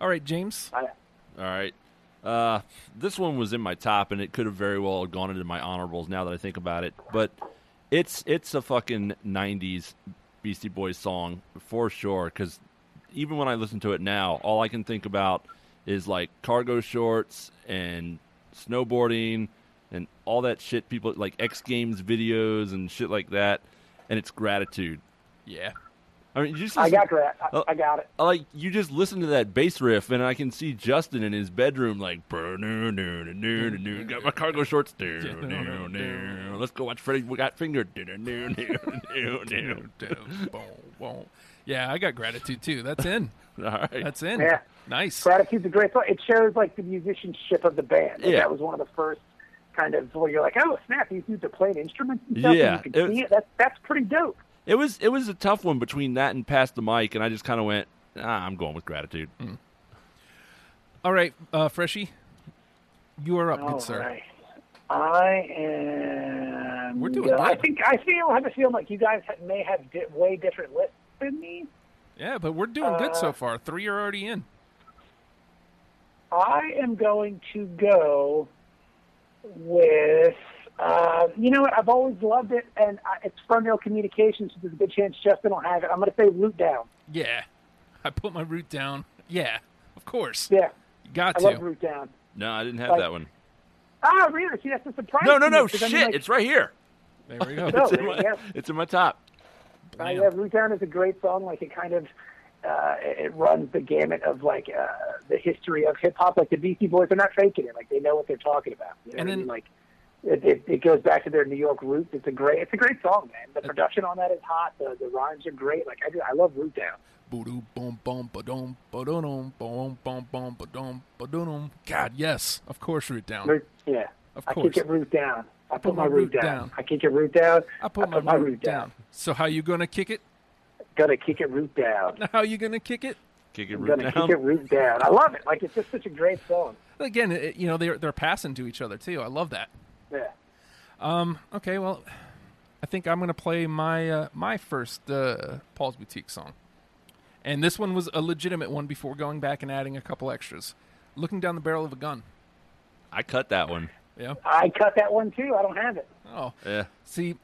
All right, James. I, All right. Uh, this one was in my top, and it could have very well gone into my honorables. Now that I think about it, but it's it's a fucking '90s Beastie Boys song for sure. Because even when I listen to it now, all I can think about is like cargo shorts and snowboarding and all that shit. People like X Games videos and shit like that, and it's gratitude. Yeah. I mean, you just I got gra- I, Oh. I got it. like you just listen to that bass riff and I can see Justin in his bedroom like "Brr, no, no, no, no, no, no, got my cargo shorts let's go watch Freddy We Got no. Yeah, I got gratitude too. That's in. all right That's in. Yeah. Nice. Gratitude's a great song. It shows like the musicianship of the band. Like, Yeah. That was one of the first kind of where you're like, oh snap, these dudes are playing instruments and stuff. Yeah, and you can it- see it. That's that's pretty dope. It was it was a tough one between that and Pass the Mic and I just kind of went ah, I'm going with Gratitude All right, uh, Freshie, you are up, All good sir. right. I am. We're doing go- I think I feel have a feeling like you guys ha- may have di- way different lists than me. Yeah, but we're doing good Uh, so far. Three are already in. I am going to go with. Uh, you know what? I've always loved it, and I, it's Frontier Communications. So there's a good chance Justin will have it. I'm going to say Root Down. Yeah, I put my root down. Yeah, of course. Yeah, You got I to. love Root Down. no I didn't have Like- that one Ah, really? See, that's a surprise. no no no. me, I shit mean, like, it's right here There we go. *laughs* It's in my, *laughs* it's in my top Uh, yeah, Root Down is a great song. Like it kind of uh, it runs the gamut of like uh, the history of hip hop. Like the Beastie Boys they're not faking it. Like they know what they're talking about. You know And what I then- mean? like it, it, it goes back to their New York roots. It's a great it's a great song, man. The production on that is hot. The the rhymes are great. Like I do, I love Root Down. Boo-doo, boom, boom, ba-dum, ba-dum, boom, boom, boom, ba-dum, ba-dum. God, yes, of course, root down. Root, yeah, Of I course. kick it root down. I put, my root down. I kick it root down. I put, my, root down. So how you gonna kick it? Gotta kick it root down. How you gonna kick it? kick it I'm root gonna down kick it root down. I love it. Like it's just such a great song. Again, it, you know they're they're passing to each other too. I love that. Yeah. Um. Okay. Well, I think I'm gonna play my uh, my first uh, Paul's Boutique song, and this one was a legitimate one before going back and adding a couple extras. Looking down the barrel of a gun. I cut that one Yeah. I cut that one too. I don't have it. Oh. yeah See,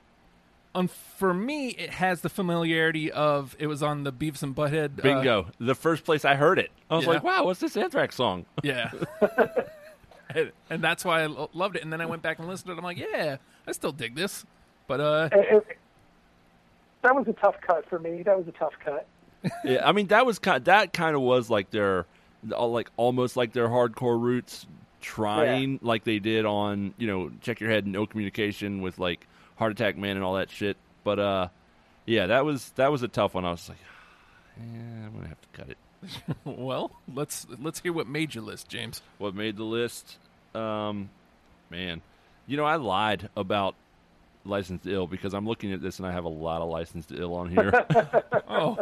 um, for me, it has the familiarity of it was on the Beavis and Butthead. uh, bingo the first place I heard it I was Yeah. like wow what's this Anthrax song yeah. *laughs* *laughs* and, and that's why I lo- loved it. And then I went back and listened to it. I'm like, yeah, I still dig this. But uh, It- it- that was a tough cut for me. That was a tough cut. *laughs* yeah, I mean that was kind that kind of was like their like almost like their hardcore roots trying like they did on you know check your head no communication with like heart attack man and all that shit. But uh, yeah, that was that was a tough one. I was like, *sighs* yeah, I'm gonna have to cut it. *laughs* well, let's let's hear what made your list, James. What made the list? Um, man, you know I lied about licensed ill because I'm looking at this and I have a lot of licensed ill on here. *laughs* Oh,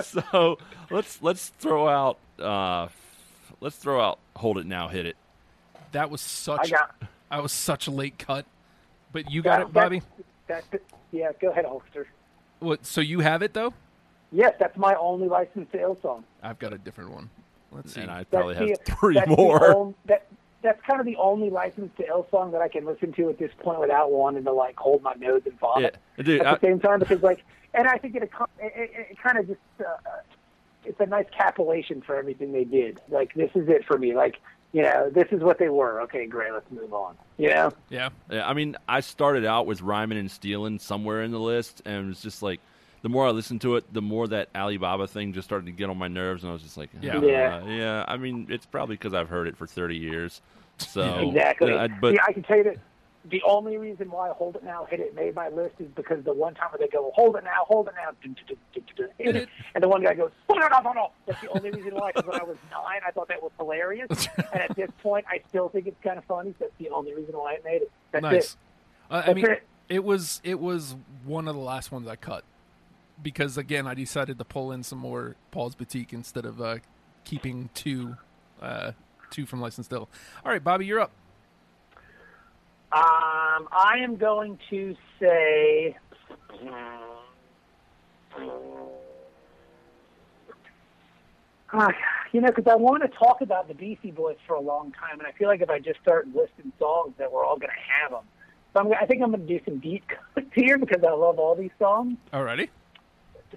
so let's let's throw out uh let's throw out hold it now hit it that was I such. got I was such a late cut. But you got that- it, Bobby. That, that, yeah, go ahead, Hulkster. What? So you have it though? Yes, that's my only licensed ill song. I've got a different one. Let's see. and I That's probably the- have three that's the more on- that, that's kind of the only license to ill song that I can listen to at this point without wanting to like hold my nose and vomit Yeah, dude, at I- the same time because like, and I think it it, it, it kind of just uh, it's a nice capulation for everything they did. Like this is it for me. Like you know, this is what they were. Okay, great. Let's move on. You know. Yeah. yeah, I mean I started out with rhyming and stealing somewhere in the list and it was just like the more I listened to it, the more that Alibaba thing just started to get on my nerves, and I was just like, Yeah. uh, Yeah. yeah. I mean, it's probably because I've heard it for thirty years. So *laughs* Exactly. yeah, I- but See, I can tell you that the only reason why Hold It Now hit it made my list is because the one time where they go, Hold It Now, Hold It Now, Hit it. and the one guy goes, no, no, no, no. That's the only reason why. Because when I was nine, I thought that was hilarious. *laughs* and at this point, I still think it's kind of funny. That's the only reason why it made it. That's nice. it. Uh, I That's mean, it. it was it was one of the last ones I cut because again I decided to pull in some more Paul's Boutique instead of uh, keeping two uh, two from Licensed Ill. All right, Bobby, you're up. Um, I am going to say. *sighs* Ah, you know, because I want to talk about the Beastie Boys for a long time, and I feel like if I just start listing songs, that we're all going to have them. So I'm, I think I'm going to do some deep *laughs* cuts here because I love all these songs. Alrighty.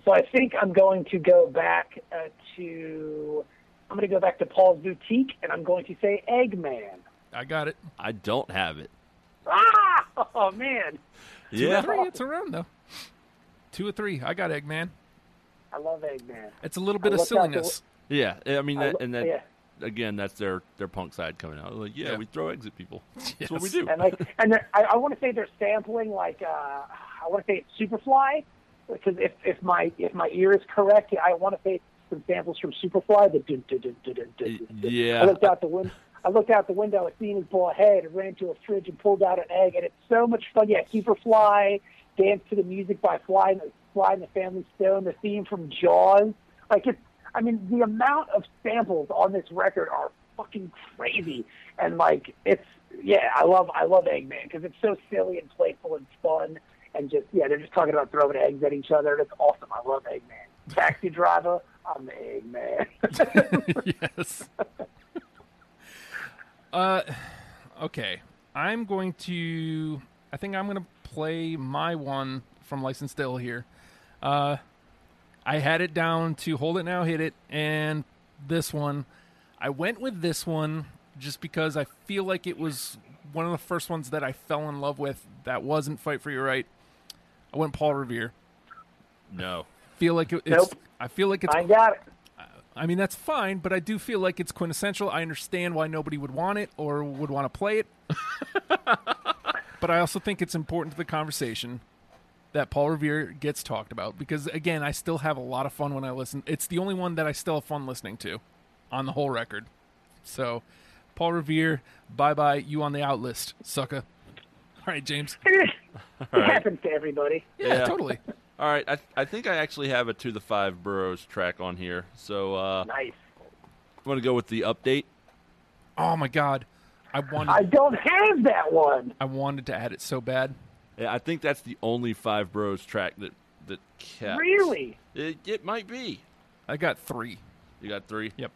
So I think I'm going to go back uh, to. I'm going to go back to Paul's Boutique, and I'm going to say Eggman. I got it. I don't have it. Ah, *laughs* oh man, Yeah. Two or three. It's around though. Two or three. I got Eggman. I love Eggman. It's a little bit I of looked out the silliness. yeah. I mean, I that, lo- and that yeah. again, that's their their punk side coming out. Like, yeah, Yeah. we throw eggs at people. *laughs* That's what we do. and like, and I, I want to say they're sampling like uh, I want to say it's Superfly, because if if my if my ear is correct, I want to say some samples from Superfly. The dun, dun, dun, dun, dun, dun, dun, dun. Yeah. I looked out the window. I looked out the window. I seen his bald head. and ran to a fridge and pulled out an egg, and it's so much fun. Yeah, Superfly, dance to the music by Sly Sly and the Family Stone, the theme from Jaws. Like it's, I mean, the amount of samples on this record are fucking crazy, and like it's, yeah, I love, I love Eggman because it's so silly and playful and fun, and just yeah, they're just talking about throwing eggs at each other. That's awesome. I love Eggman. Taxi driver, I'm the Eggman. *laughs* yes. *laughs* uh, okay. I'm going to. I think I'm going to play my one from Licensed Ill here. Uh, I had it down to Hold It Now, Hit It, and this one. I went with this one just because I feel like it was one of the first ones that I fell in love with that wasn't Fight for Your Right. I went Paul Revere. No. Feel like it, it's. Nope. I feel like it's I got it. I mean, that's fine, but I do feel like it's quintessential. I understand why nobody would want it or would want to play it. *laughs* but I also think it's important to the conversation that Paul Revere gets talked about because, again, I still have a lot of fun when I listen. It's the only one that I still have fun listening to on the whole record. So, Paul Revere, bye bye, you on the out list, sucker. All right, James. *laughs* it happens to everybody. Yeah, Yeah. totally. All right. I I think I actually have a to the five boroughs track on here. So uh, Nice. I'm gonna go with the update. Oh my God, I wanted, I don't have that one. I wanted to add it so bad. Yeah, I think that's the only five boroughs track that that kept. Really? It, it might be. I got three. You got three. Yep.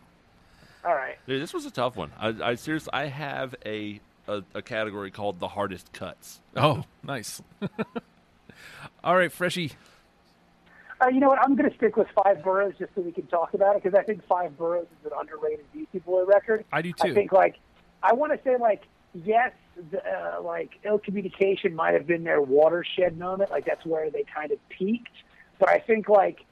All right. Dude, this was a tough one. I, I seriously, I have a, a a category called the hardest cuts. Oh, nice. *laughs* All right, Freshie. Uh, you know what? I'm going to stick with Five Boroughs just so we can talk about it because I think Five Boroughs is an underrated Beastie Boy record. I do too. I think like I want to say like yes, the, uh, like ill communication might have been their watershed moment. Like that's where they kind of peaked. But I think like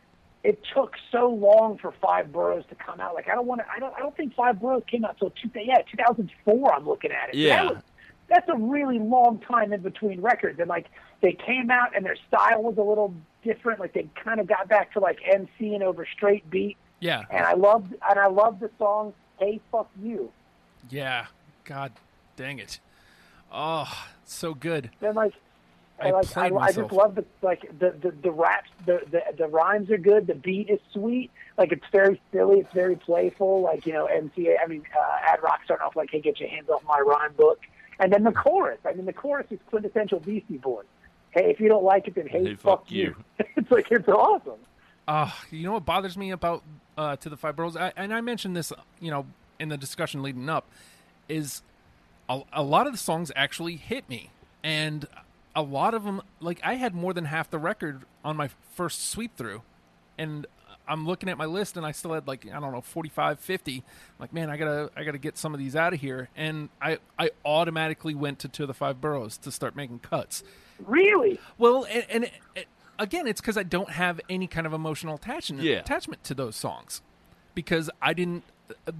it took so long for Five Boroughs to come out. Like I don't want to. I don't. I don't think Five Boroughs came out till two, yeah 2004. I'm looking at it. Yeah. That was, that's a really long time in between records, and like they came out and their style was a little different. Like they kind of got back to like MC and over straight beat, yeah, and I loved and I loved the song "Hey Fuck You." yeah. God dang it. Oh, so good. Then like, I like I, I just love the like the the, the raps, the, the the rhymes are good. The beat is sweet. Like it's very silly. It's very playful. Like you know, MCA. I mean, uh, Ad Rock starting off like, "Hey, get your hands off my rhyme book," and then the chorus. I mean, the chorus is quintessential Beastie Boys. Hey, if you don't like it, then hey, Hey, fuck you. *laughs* it's like it's awesome. Uh, you know what bothers me about uh, to the five boroughs, I, and I mentioned this, you know, in the discussion leading up, is a, a lot of the songs actually hit me, and a lot of them, like I had more than half the record on my first sweep through, and I'm looking at my list and I still had like I don't know 45, 50. I'm like man, I gotta I gotta get some of these out of here, and I I automatically went to to the five boroughs to start making cuts. Really? Well, and, and it, again, it's because I don't have any kind of emotional attachment Yeah. attachment to those songs because I didn't.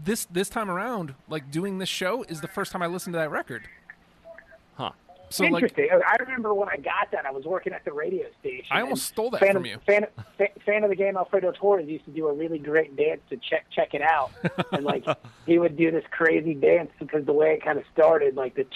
This this time around, like doing this show is the first time I listened to that record. Huh. So like, Interesting. I remember when I got that, I was working at the radio station. I almost stole that fan from of, you. Fan, fan, of the game, Alfredo Torres used to do a really great dance to check check it out, *laughs* and like he would do this crazy dance because the way it kind of started, like the.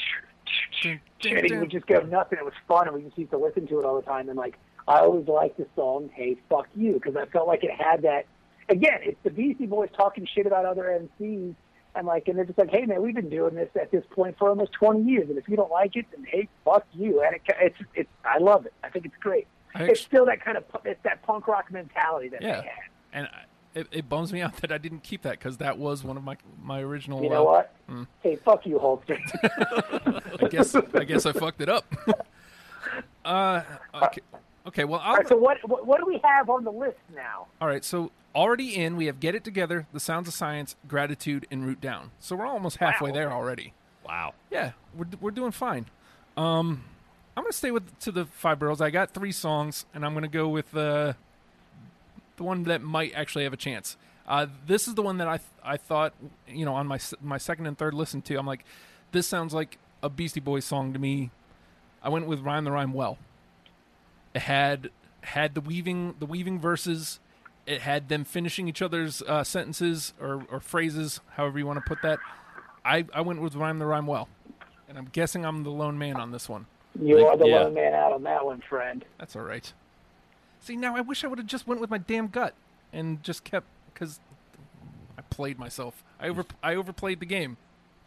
And he would just go nuts, and it was fun, and we just used to listen to it all the time. And like, I always liked the song "Hey Fuck You" because I felt like it had that. Again, it's the Beastie Boys talking shit about other MCs, and like, and they're just like, "Hey man, we've been doing this at this point for almost 20 years, and if you don't like it, then hey, fuck you." And it, it's it's I love it. I think it's great. It's still that kind of it's that punk rock mentality that Yeah. they had. and I, it, it bums me out that I didn't keep that because that was one of my my original. You know uh, what? Hmm. Hey, fuck you, Holster. *laughs* I guess I guess I fucked it up. *laughs* uh, okay. Okay, well, I'll, all right, so what, what what do we have on the list now? all right. So already in, we have "Get It Together," "The Sounds of Science," "Gratitude," and "Root Down." So we're almost halfway Wow. there already. Wow. Yeah, we're we're doing fine. Um, I'm gonna stay with to the five boroughs. I got three songs, and I'm gonna go with uh, the one that might actually have a chance. Uh, this is the one that I th- I thought you know on my my second and third listen to. I'm like, this sounds like a Beastie Boys song to me. I went with "Rhyme the Rhyme Well." It had had the weaving the weaving verses. It had them finishing each other's uh, sentences or, or phrases, however you want to put that. I, I went with rhyme the rhyme well, and I'm guessing I'm the lone man on this one. You Like, are the yeah. lone man out on that one, friend. That's all right. See, now I wish I would have just went with my damn gut and just kept because I played myself. I over I overplayed the game.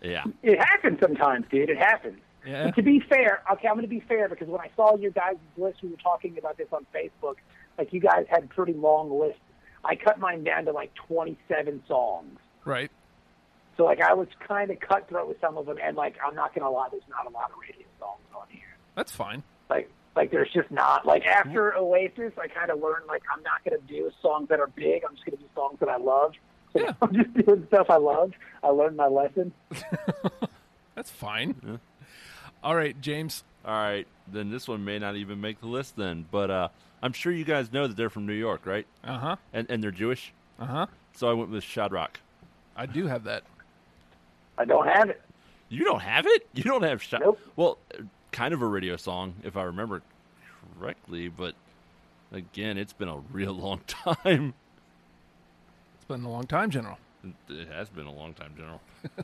Yeah. It happens sometimes, dude. It happens. Yeah. But to be fair, okay, I'm going to be fair because when I saw your guys' list, we were talking about this on Facebook. Like you guys had pretty long lists. I cut mine down to like 27 songs. Right. So like I was kind of cutthroat with some of them, and like I'm not going to lie, there's not a lot of radio songs on here. That's fine. Like like there's just not. Like after Oasis, I kind of learned like I'm not going to do songs that are big. I'm just going to do songs that I love. So Yeah. *laughs* I'm just doing stuff I love. I learned my lesson. *laughs* That's fine. All right, James. All right. Then this one may not even make the list then. But uh, I'm sure you guys know that they're from New York, right? Uh huh. And and they're Jewish. Uh huh. So I went with Shadrach. I do have that. I don't have it. You don't have it? You don't have Shadrach? Nope. Well, uh, kind of a radio song, if I remember correctly. But again, it's been a real *laughs* long time. It's been a long time, General. It has been a long time, General. *laughs*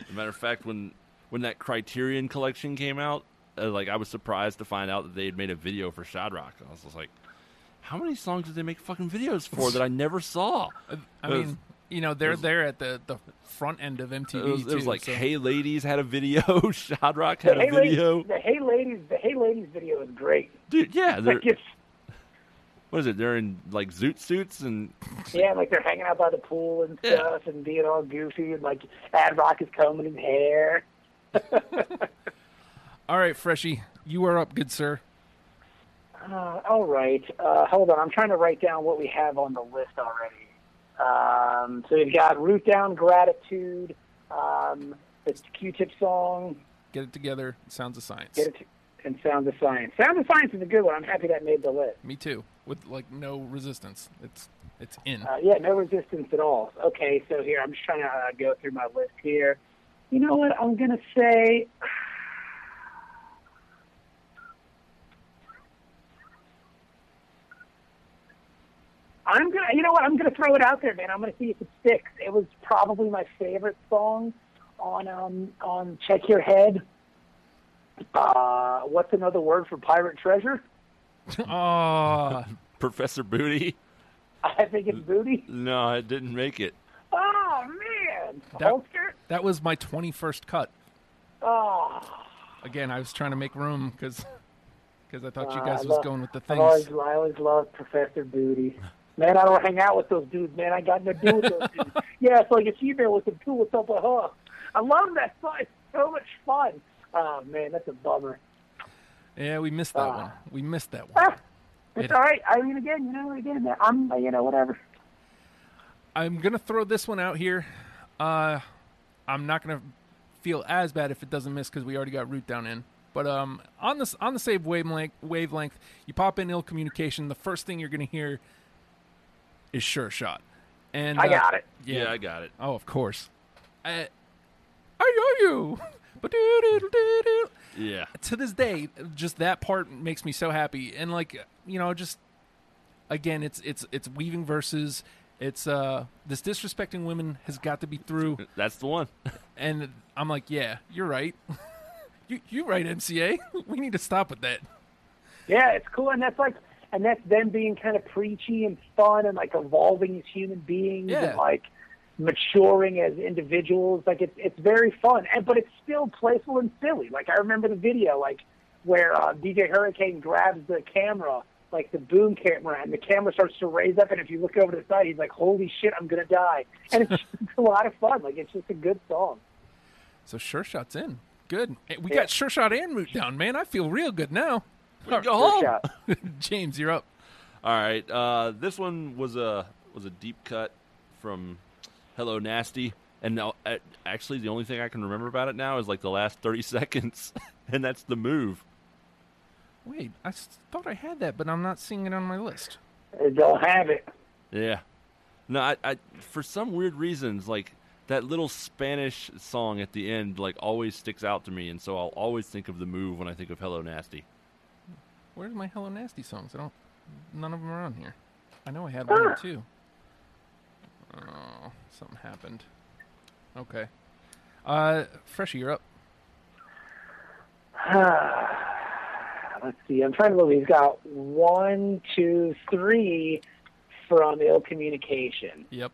As a matter of fact, when when that Criterion collection came out, uh, like I was surprised to find out that they had made a video for Shadrach. I was just like, how many songs did they make fucking videos for that I never saw? I, I was- mean, you know, they're was- there at the, the front end of MTV It was, it was like, so- Hey Ladies had a video, *laughs* Shadrach had the a hey video. Ladies, the Hey Ladies, the Hey Ladies video is great. Dude, yeah, they're, Like it's what is it? They're in like zoot suits and yeah, like they're hanging out by the pool and Yeah. stuff and being all goofy and like Ad Rock is combing his hair. All right, Freshie, you are up, good sir. Uh, all right, uh, hold on. I'm trying to write down what we have on the list already. Um, so we've got Root Down, Gratitude, um, the Q-Tip song, Get it together. Sounds of science. Get It, and Sounds of Science. Sounds of Science is a good one. I'm happy that made the list. Me too. With like no resistance. It's it's in. Uh, yeah, no resistance at all. Okay, so here I'm just trying to uh, go through my list here. You know what? I'm gonna say. I'm gonna, you know what? I'm gonna throw it out there, man. I'm gonna see if it sticks. It was probably my favorite song on um on Check Your Head. Uh, what's another word for pirate treasure? *laughs* Ah, Professor Booty. I think it's booty. No, it didn't make it. Oh man, That- holster. That was my 21st cut. Oh. Again, I was trying to make room because because I thought you Uh, guys I was love- going with the always, things. I always loved Professor Booty. Man, I don't hang out with those dudes, man. I got nothing to do with those dudes. *laughs* Yeah, it's like a female with some cool what's up with her. I love that song. It's so much fun. Oh, man, that's a bummer. Yeah, we missed that Ah. one. We missed that one. Ah, it's It- all right. I mean, again, you know, again, I'm, you know, whatever. I'm gonna throw this one out here. Uh, I'm not gonna feel as bad if it doesn't miss because we already got root down in. But um, on this on the same wavelength, wavelength, you pop in ill communication. The first thing you're going to hear is sure shot. And I uh, got it. Yeah, I got it. Oh, of course. Uh, I know you. *laughs* Yeah. To this day, just that part makes me so happy. And like, you know, just again, it's it's it's weaving verses. It's uh this disrespecting women has got to be through. *laughs* That's the one. *laughs* And I'm like, yeah, you're right. *laughs* you you right, MCA. we need to stop with that. Yeah, it's cool, and that's like, and that's them being kind of preachy and fun, and like evolving as human beings, Yeah. and like maturing as individuals. Like it's it's very fun, and but it's still playful and silly. Like I remember the video, like where uh, DJ Hurricane grabs the camera, like the boom camera, and the camera starts to raise up, and if you look over to the side, he's like, "Holy shit, I'm gonna die!" *laughs* And it's a lot of fun. Like it's just a good song. So sure shot's in. Good. We Yeah. got sure shot and root down, man. I feel real good now. We go Good home. shot. *laughs* James, you're up. All right. Uh, this one was a was a deep cut from Hello Nasty, and now actually the only thing I can remember about it now is like the last thirty *laughs* seconds, and that's the move. Wait, I thought I had that, but I'm not seeing it on my list. They don't have it. Yeah. No, I, I for some weird reasons like that little Spanish song at the end like always sticks out to me, and so I'll always think of the move when I think of Hello Nasty. Where's my Hello Nasty songs? I don't. None of them are on here. I know I had one or two. Oh, something happened. Okay. Uh, Freshy, you're up. *sighs* *sighs* *sighs* Let's see. I'm trying to look. He's got one, two, three from ill communication. Yep.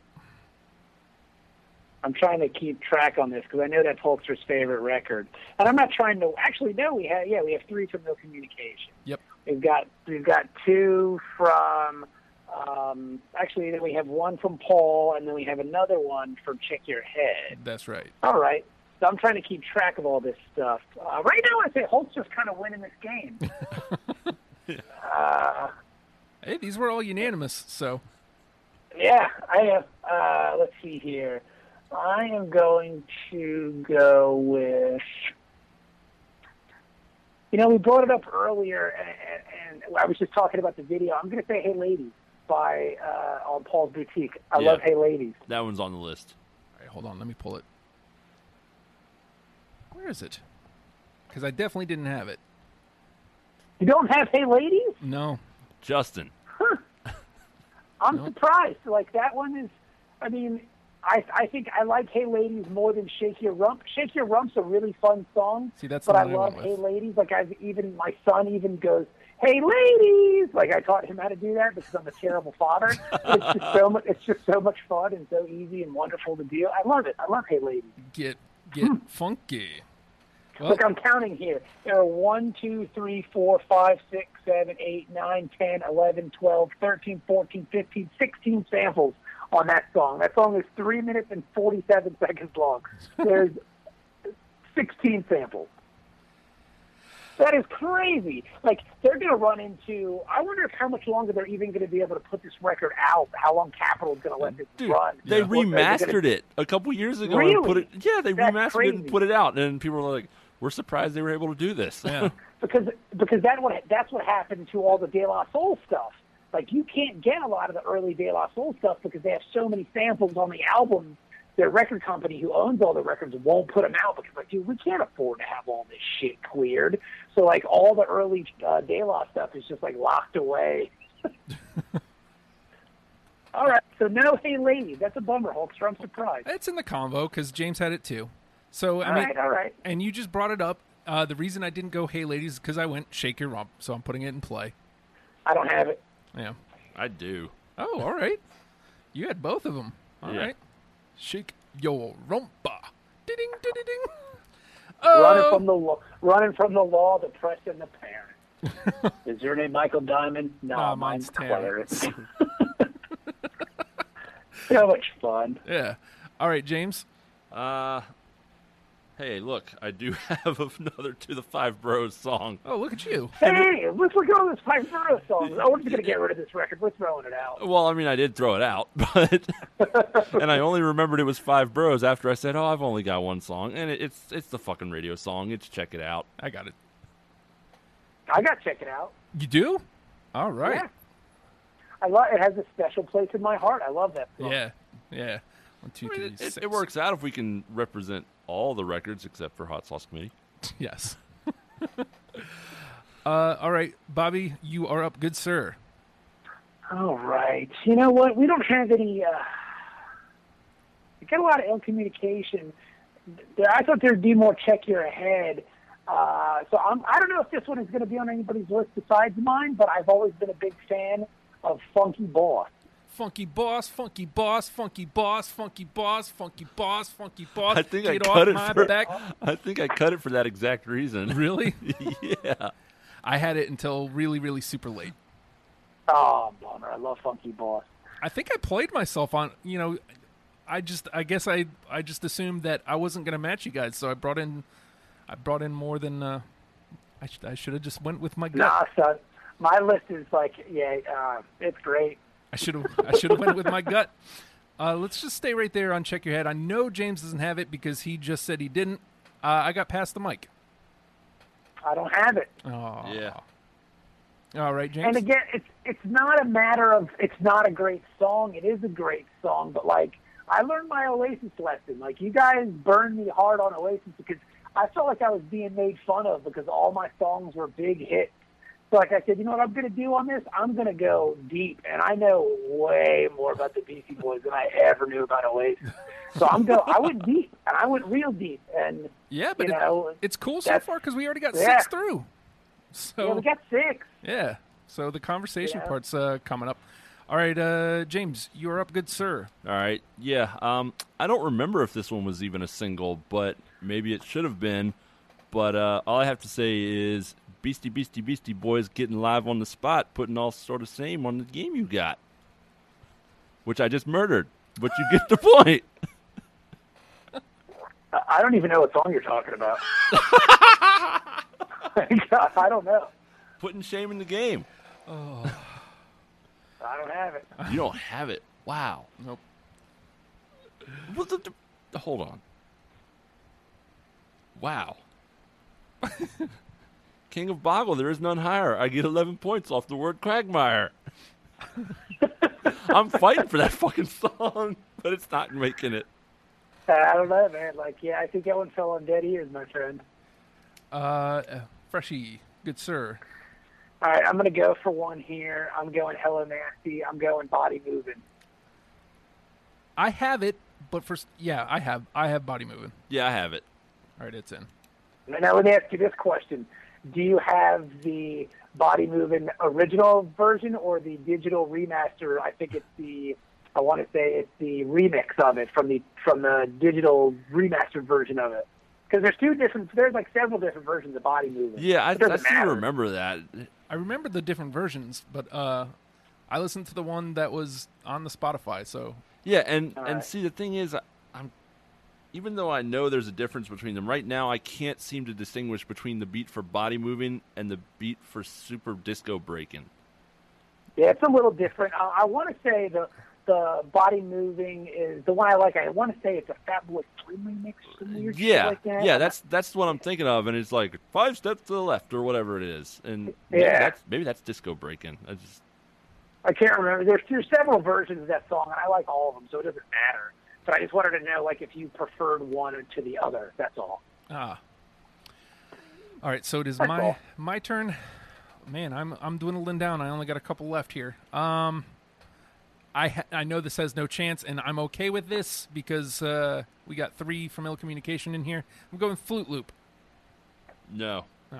I'm trying to keep track on this because I know that's Holster's favorite record, and I'm not trying to. Actually, no. We have yeah, we have three from ill communication. Yep. We've got we've got two from. Um, actually, then we have one from Paul, and then we have another one from Check Your Head. That's right. All right. So I'm trying to keep track of all this stuff. Uh, right now, I say Holster's kind of winning this game. *laughs* uh, Hey, these were all unanimous, so yeah, I am. Uh, let's see here. I am going to go with. You know, we brought it up earlier, and, and I was just talking about the video. I'm going to say "Hey Ladies" by uh, on Paul's Boutique. I Yeah. love "Hey Ladies." That one's on the list. all right, hold on. Let me pull it. Where is it? Because I definitely didn't have it. You don't have "Hey Ladies"? No. Justin. *laughs* I'm Nope. surprised. Like that one is. I mean, I I think I like "Hey Ladies" more than "Shake Your Rump." "Shake Your Rump's" a really fun song. See, that's but I one I love "Hey. Ladies." Like I've even my son even goes, "Hey Ladies!" Like I taught him how to do that because I'm a terrible father. *laughs* it's just so much. It's just so much fun and so easy and wonderful to do. I love it. I love "Hey Ladies." Get get hmm. funky. Well, Look, I'm counting here. There are 1, 2, 3, 4, 5, 6, 7, 8, 9, 10, 11, 12, 13, 14, 15, 16 samples on that song. That song is 3 minutes and 47 seconds long. There's *laughs* 16 samples. That is crazy. Like, they're going to run into. I wonder if how much longer they're even going to be able to put this record out, how long Capitol's going to let this Dude, run. they What they're gonna- remastered it a couple years ago and put it. Yeah, they That's remastered it and put it out, and people were like, "We're surprised they were able to do this." yeah. *laughs* because because that what that's what happened to all the De La Soul stuff. Like you can't get a lot of the early De La Soul stuff because they have so many samples on the albums. Their record company, who owns all the records, won't put them out because like, dude, we can't afford to have all this shit cleared. So like all the early uh, De La stuff is just like locked away. *laughs* all right, so no Hey Lady, that's a bummer, Hulkster. I'm surprised. It's in the convo because James had it too. So I All mean, right, all right. and you just brought it up. Uh, the reason I didn't go "Hey ladies" because I went "Shake Your Rump," so I'm putting it in play. I don't have it. Yeah. I do. Oh, all right. You had both of them. All right. Yeah. Shake your rumpa. Ding ding ding ding. running Oh, from the law, running from the law, the press, and the parent. *laughs* Is your name Michael Diamond? No, Nah, mine's mine's Clarence. *laughs* *laughs* so much fun. yeah. All right, James. Uh, hey, look, I do *laughs* have another to the Five Boroughs song. Oh, look at you. Hey, let's look at all this Five Boroughs songs. Oh, we're just gonna get rid of this record. We're throwing it out. Well, I mean, I did throw it out, *laughs* but *laughs* and I only remembered it was Five Boroughs after I said, "Oh, I've only got one song," and it's it's the fucking radio song. It's check it out. I got it. I got check it out. You do? All right. Yeah. I love it. Has a special place in my heart. I love that song. Yeah. Yeah. One, two, I mean, three, it, it, it works out if we can represent all the records except for Hot Sauce Committee. *laughs* Yes. *laughs* uh, all right, Bobby, you are up, good sir. All right. You know what? We don't have any. Uh, we got a lot of ill communication. There, I thought there'd be more check your ahead. Uh, so I'm, I don't know if this one is going to be on anybody's list besides mine, but I've always been a big fan of Funky Boss. Funky boss, funky boss, funky boss, funky boss, funky boss, funky boss. I think I cut it my for. back. I think I cut it for that exact reason. *laughs* Really? yeah. I had it until really, really super late. Oh, bummer! I love Funky Boss. I think I played myself on. You know, I just, I guess I, I just assumed that I wasn't going to match you guys, so I brought in, I brought in more than. Uh, I should, I should have just went with my gut. Nah, son. My list is like, yeah, uh, it's great. I should have, I should have went with my gut. Uh, let's just stay right there on check your head. I know James doesn't have it because he just said he didn't. Uh, I got pass the mic. I don't have it. Oh, Yeah. All right, James. And again, it's it's not a matter of it's not a great song. It is a great song, but like I learned my Oasis lesson. Like you guys burned me hard on Oasis because I felt like I was being made fun of because all my songs were big hits. So like I said, you know what I'm going to do on this? I'm going to go deep, and I know way more about the Beastie Boys than I ever knew about Oasis. So I'm go. I went deep, and I went real deep, and yeah, but you it- know, it's cool so far because we already got yeah. six through. So yeah, we got six. Yeah. So the conversation Yeah. part's uh, coming up. All right, uh, James, you're up, good sir. All right. Yeah. Um, I don't remember if this one was even a single, but maybe it should have been. But uh, all I have to say is Beastie Beastie Beastie Boys getting live on the spot, putting all sort of same on the game you got, which I just murdered. But you get the point. *laughs* I- don't even know what song you're talking about. *laughs* *laughs* I don't know. Putting shame in the game. I don't have it. You don't have it. Wow. Nope. What the, the- hold on. Wow. King of Boggle, there is none higher. I get 11 points off the word Quagmire. *laughs* I'm fighting for that fucking song, but it's not making it. I don't know, man. Like, yeah, I think that one fell on dead ears, my friend. Uh, uh, Freshy, good sir. All right, I'm going to go for one here. I'm going Hello Nasty. I'm going body moving. I have it, but for yeah, I have I have body moving. Yeah, I have it. All right, it's in. Now, let me ask you this question. Do you have the body moving original version or the digital remaster? I think it's the, I want to say it's the remix of it from the from the digital remastered version of it. Because there's two different, there's like several different versions of body moving. Yeah, I, It doesn't I seem to remember that. I remember the different versions, but uh, I listened to the one that was on the Spotify. So Yeah, and All and right. see the thing is, I- I'm even though I know there's a difference between them right now, I can't seem to distinguish between the beat for body moving and the beat for super disco breaking. Yeah, it's a little different. Uh, I want to say the the body moving is the one I like. I want to say it's a Fatboy Slim remix or some weird shit Yeah, like that. yeah, that's that's what I'm thinking of, and it's like five steps to the left or whatever it is, and maybe that's maybe that's disco breaking. I just I can't remember. There's there's several versions of that song, and I like all of them, so it doesn't matter. But I just wanted to know, like, if you preferred one to the other. That's all. ah. All right, so it is That's my all. my turn. Man, I'm I'm dwindling down. I only got a couple left here. Um, I ha- I know this has no chance, and I'm okay with this because uh, we got three from ill communication in here. I'm going flute loop. no. Oh,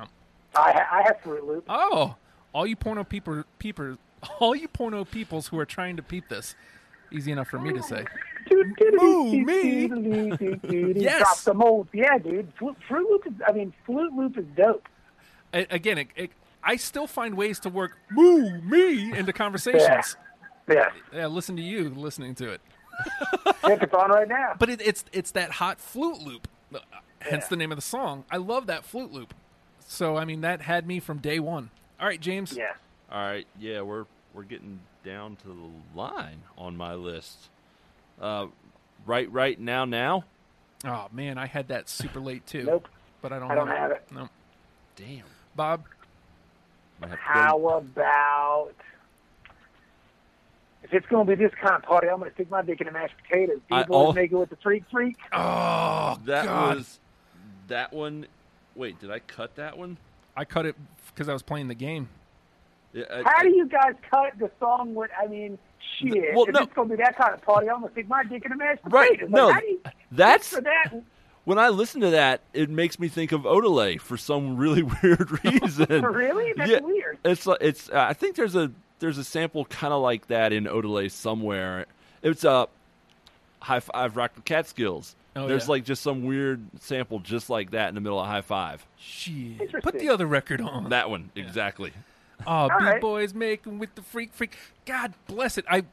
I ha- I have Fruit Loop. oh all you porno peeper peepers, *laughs* all you porno peoples who are trying to peep this. Easy enough for me to say. Ooh, me. Yes. Drop the mold. Yeah, dude. Fruit, Fruit Loop is. I mean, Flute Loop is dope. A- again, it, it, I still find ways to work moo me into conversations. Yeah. Yeah, listen to you listening to it. Check it's on right now. But it, it's it's that hot flute loop, hence Yeah. the name of the song. I love that flute loop. So I mean, that had me from day one. All right, James. Yeah. All right, yeah, we're we're getting down to the line on my list. Uh, right, right now, now. Oh man, I had that super late too. *laughs* Nope. But I don't. I don't have it. No. Damn. Bob. Might have to go- How about if it's going to be this kind of party? I'm going to stick my dick in the mashed potatoes. I People al- make it with the freak freak. Oh, that God. was that one. Wait, did I cut that one? I cut it because I was playing the game. Yeah, I- How I- do you guys cut the song with? I mean, shit. Well, if no. it's going to be that kind of party, I'm going to stick my dick in the mashed Right, potatoes. no, how do you, that's for that. when I listen to that, it makes me think of Odelay for some really *laughs* weird reason. *laughs* Really? That's Yeah, weird. It's like- it's. Uh, I think there's a there's a sample kind of like that in Odelay somewhere. It's a uh, high five rock the Catskills. Oh, there's yeah. like just some weird sample just like that in the middle of high five. Shit. Put the other record on. That one exactly. Oh, right. B boys making with the freak freak. God bless it. I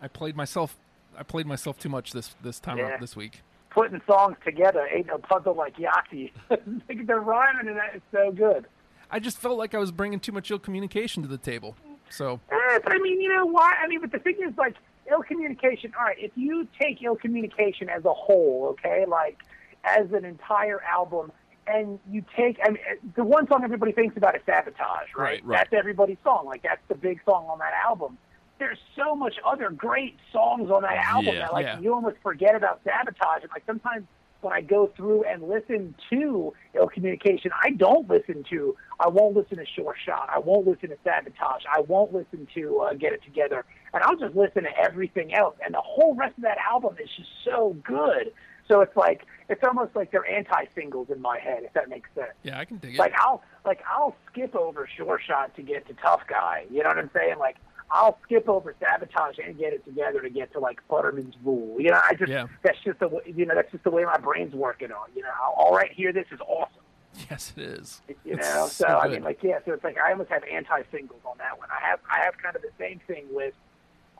I played myself. I played myself too much this this time Yeah. this week. Putting songs together ain't no puzzle like Yahtzee. *laughs* Like, They're rhyming and that is so good. I just felt like I was bringing too much ill communication to the table. So but I mean, you know why? I mean, but the thing is, like, ill communication. All right, if you take ill communication as a whole, okay, like as an entire album, and you take, I mean, the one song everybody thinks about is "Sabotage," right? Right, right. That's everybody's song. Like, that's the big song on that album. There's so much other great songs on that album Yeah. that, like, Yeah. you almost forget about "Sabotage." And like sometimes when I go through and listen to ill communication, I don't listen to. I won't listen to Sure Shot. I won't listen to Sabotage. I won't listen to uh, Get It Together, and I'll just listen to everything else. And the whole rest of that album is just so good. So it's like it's almost like they're anti-singles in my head, if that makes sense. yeah, I can dig it. Like I'll like I'll skip over Sure Shot to get to Tough Guy. You know what I'm saying? Like I'll skip over Sabotage and Get It Together to get to like Futterman's Rule. You know, I just Yeah. that's just the way, you know that's just the way my brain's working on. You know, all right, here this is awesome. yes, it is. You It's know, so, so I mean, like yeah, so it's like I almost have anti-singles on that one. I have I have kind of the same thing with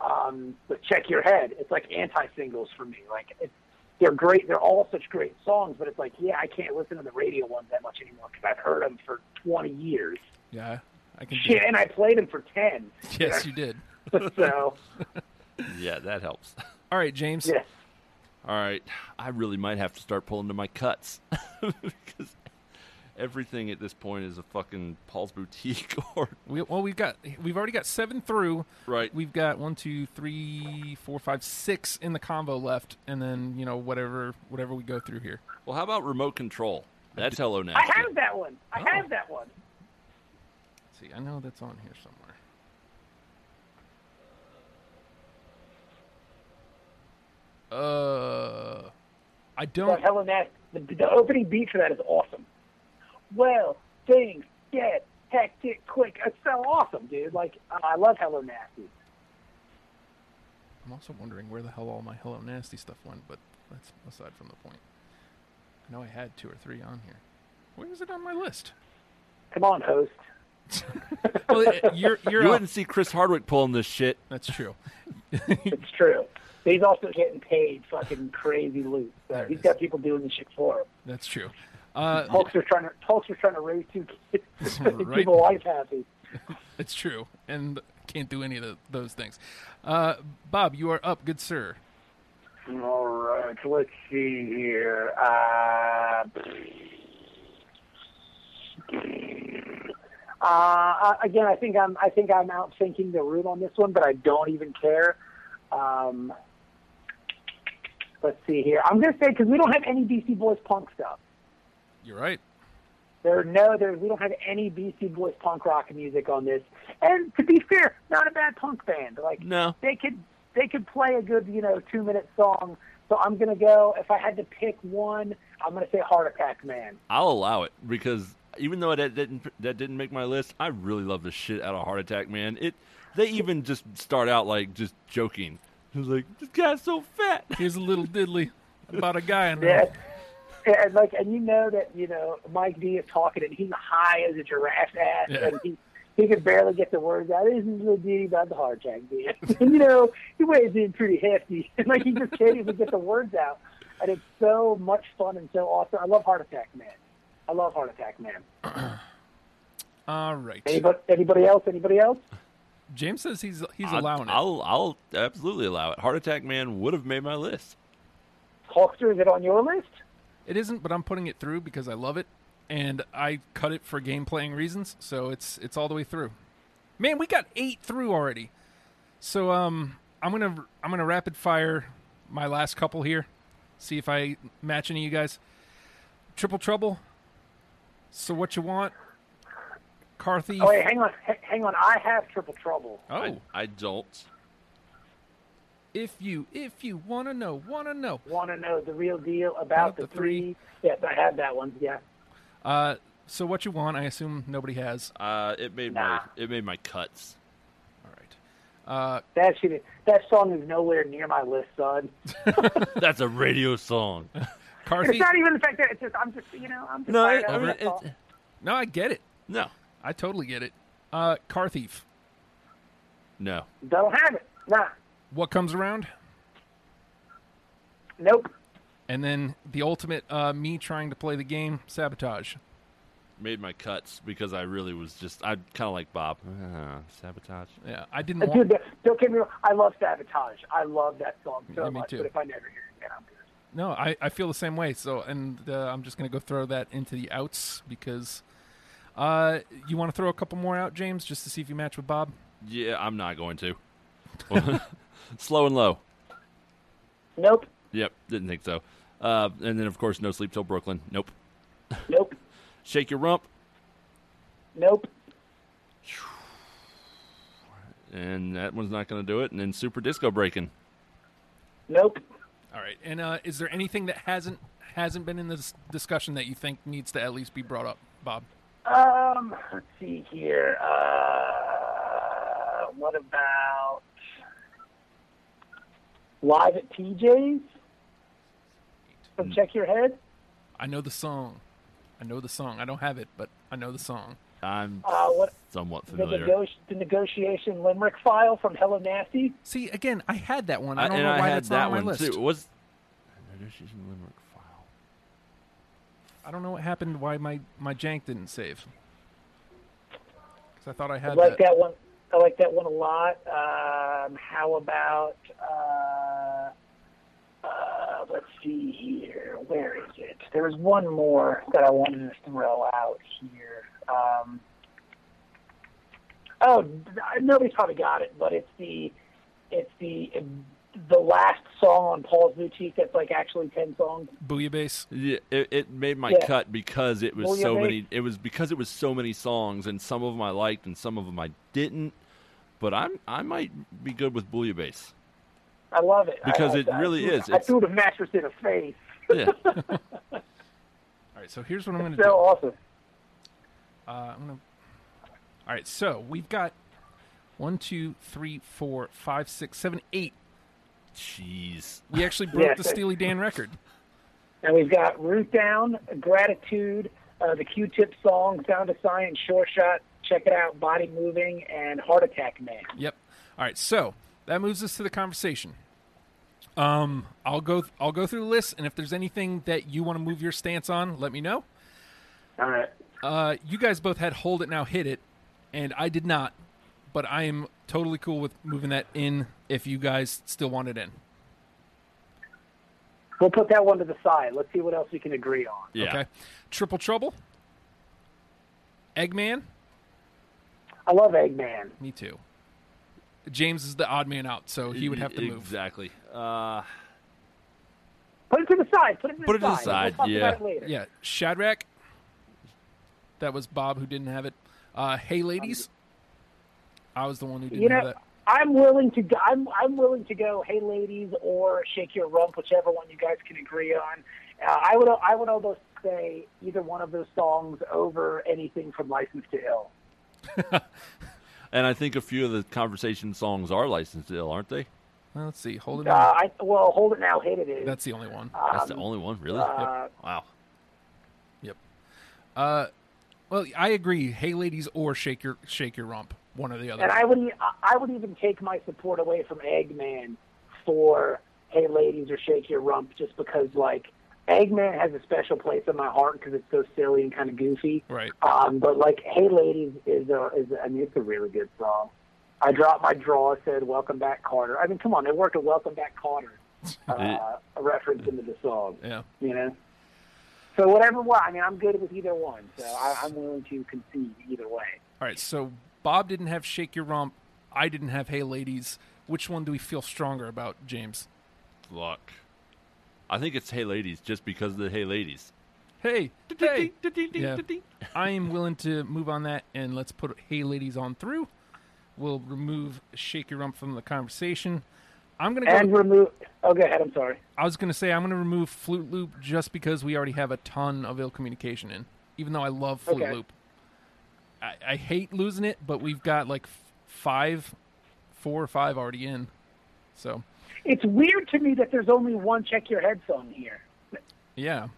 um with Check Your Head. It's like anti-singles for me. Like it's they're great. They're all such great songs, but it's like yeah, I can't listen to the radio ones that much anymore because I've heard them for 20 years. Yeah, I can. Shit, and I played them for 10. *laughs* Yes, you did. *laughs* so *laughs* Yeah, that helps. All right, James. yeah. All right, I really might have to start pulling to my cuts because everything at this point is a fucking Paul's boutique *laughs* or We, well, we've got we've already got seven through. right. We've got one, two, three, four, five, six in the combo left, and then you know whatever whatever we go through here. Well, how about remote control? That's Hello now. I have that one. I Oh. have that one. Let's see, I know that's on here somewhere. Uh, I don't. Hello Nasty. The, the opening beat for that is awesome. Well, things get hectic quick. It's so awesome, dude. Like I love Hello Nasty. I'm also wondering where the hell all my Hello Nasty stuff went, but that's aside from the point. I know I had two or three on here. Where is it on my list? Come on, host. *laughs* Well, you're you're. You wouldn't see Chris Hardwick pulling this shit. That's true. *laughs* *laughs* It's true. He's also getting paid fucking crazy loot. So There it he's is. got people doing the shit for him. That's true. Uh, Hulkster's trying to Hulkster's trying to raise two kids *laughs* to Right. keep a wife happy. *laughs* it's true, and can't do any of the, those things. Uh, Bob, you are up, good sir. All right, let's see here. Uh, uh, again, I think I'm I think I'm out thinking the root on this one, but I don't even care. Um, let's see here. I'm going to say because we don't have any Beastie Boys punk stuff. You're right. There, no, there. We don't have any Beastie Boys punk rock music on this. And to be fair, not a bad punk band. Like No. they could they could play a good you know two minute song. So I'm gonna go. If I had to pick one, I'm gonna say Heart Attack Man. I'll allow it because even though that didn't that didn't make my list, I really love the shit out of Heart Attack, man. It they even just start out like just joking. It was like this guy's so fat. Here's a little diddly *laughs* about a guy in Yeah. And like, and you know that you know Mike D is talking, and he's high as a giraffe ass, Yeah. and he he can barely get the words out. This is a little ditty about the heart attack, man. *laughs* and you know he weighs in pretty hefty, *laughs* and like he just can't even get the words out. And it's so much fun and so awesome. I love Heart Attack Man. I love Heart Attack Man. *clears throat* All right. Anybody, anybody else? Anybody else? James says he's he's I'll- allowing it. I'll I'll absolutely allow it. Heart Attack Man would have made my list. Hulkster, is it on your list? It isn't, but I'm putting it through because I love it. and I cut it for game playing reasons, so it's it's all the way through. Man, we got eight through already. So um, I'm gonna I'm gonna rapid fire my last couple here. See if I match any of you guys. Triple trouble. So what you want? Car thief. Oh wait, hang on, hang on. I have triple trouble. Oh, I, I don't. If you if you wanna know, wanna know. Want to know the real deal about, About the, the three? three. Yes, I have that one. Yeah. Uh, so what you want? I assume nobody has. Uh, it made Nah. my it made my cuts. All right. Uh, That shit, that song is nowhere near my list, son. *laughs* *laughs* That's a radio song. car It's not even the fact that it's just I'm just you know I'm just No, it, I mean, that's all. it, No, I get it. no, I totally get it. Uh, car thief. no. don't have it. Nah, What comes around? nope. And then the ultimate uh, me trying to play the game, sabotage. Made my cuts because I really was just I kind of like Bob. Uh, sabotage. Yeah, I didn't Uh, want. Dude, don't get me wrong. I love Sabotage. I love that song so Yeah, me much. too. But if I never hear it again, I'm good. No, I, I feel the same way. So, and uh, I'm just gonna go throw that into the outs because. Uh, you want to throw a couple more out, James, just to see if you match with Bob? Yeah, I'm not going to. *laughs* *laughs* *laughs* Slow and low. Nope. Yep, didn't think so. Uh, and then of course, no sleep till Brooklyn. Nope. Nope. *laughs* Shake your rump. Nope. And that one's not going to do it. And then super disco breaking. Nope. All right. And uh, is there anything that hasn't hasn't been in this discussion that you think needs to at least be brought up, Bob? Um, let's see here. Uh, what about live at P.J.'s? From Check Your Head. I know the song. I know the song. I don't have it, but I know the song. I'm Uh, what somewhat the, familiar. nego- the negotiation limerick file from Hello Nasty? See, again, I had that one. I I- don't and know I why had that's that not on my one list. too. Was negotiation limerick file? I don't know what happened. Why my my jank didn't save? Because I thought I had. I like that one. I like that one a lot. Um, how about uh, let's see here. Where is it? There was one more that I wanted to throw out here. Um, oh, nobody's probably got it, but it's the it's the the last song on Paul's Boutique that's like actually ten songs. Bouillabaisse. Yeah, it, it made my Yeah. cut because it was Well, you so made- many. It was because it was so many songs, and some of them I liked, and some of them I didn't. But I'm I might be good with Bouillabaisse. I love it Because I- it I really threw- is. I It's- threw the mattress in her face. Yeah, *laughs* All right. So here's what I'm going It's to so do. awesome. Uh, I'm gonna. All right, so we've got one, two, three, four, five, six, seven, eight. jeez. We actually broke Yeah, the Steely Dan record. And we've got Root Down, Gratitude, uh, the Q-Tip song, Sound of Science, Sure Shot, check it out, Body Moving, and Heart Attack Man. Yep. All right, so that moves us to the conversation. Um, I'll go. I'll go through the list, and if there's anything that you want to move your stance on, let me know. All right. Uh, you guys both had hold it now, hit it, and I did not. But I am totally cool with moving that in if you guys still want it in. We'll put that one to the side. Let's see what else we can agree on. Yeah. Okay. Triple Trouble. Eggman. I love Eggman. Me too. James is the odd man out, so he would have to move. exactly. Uh, Put it to the side. Put it to Put the it to the side. side, We'll talk yeah. about it later. Yeah, Shadrach. That was Bob who didn't have it. Uh, hey, ladies. I was the one who didn't You have know, that. I'm willing to. go- I'm I'm willing to go. Hey, ladies, or shake your rump, whichever one you guys can agree on. Uh, I would I would almost say either one of those songs over anything from License to Ill. *laughs* and I think a few of the conversation songs are licensed ill, aren't they? Well, let's see. Hold it Uh, on. I well, hold it now, hit it is. That's the only one. That's the only one, really. uh, Wow. Yep. Uh, well, I agree. Hey, ladies, or shake your shake your rump. One or the other. and I would I would even take my support away from Eggman for Hey Ladies or Shake Your Rump just because like Eggman has a special place in my heart because it's so silly and kind of goofy. right. Um, but like Hey Ladies is a, is a, I mean it's a really good song. I dropped my draw said Welcome Back Kotter. I mean come on they worked a Welcome Back Kotter *laughs* uh, a reference into the song. Yeah. You know. So whatever one. I mean, I'm good with either one. So I, I'm willing to concede either way. All right, so Bob didn't have Shake Your Rump. I didn't have Hey Ladies. Which one do we feel stronger about, James? Luck. I think it's Hey Ladies just because of the Hey Ladies. Hey, hey. Yeah. I am willing to move on that, and let's put Hey Ladies on through. We'll remove Shake Your Rump from the conversation. I'm gonna go. And remove. Oh, go ahead. I'm sorry. I was gonna say I'm gonna remove Flute Loop just because we already have a ton of ill communication in. Even though I love Flute Okay. Loop, I, I hate losing it, but we've got like f- five, four or five already in. So It's weird to me that there's only one check your head song here. yeah,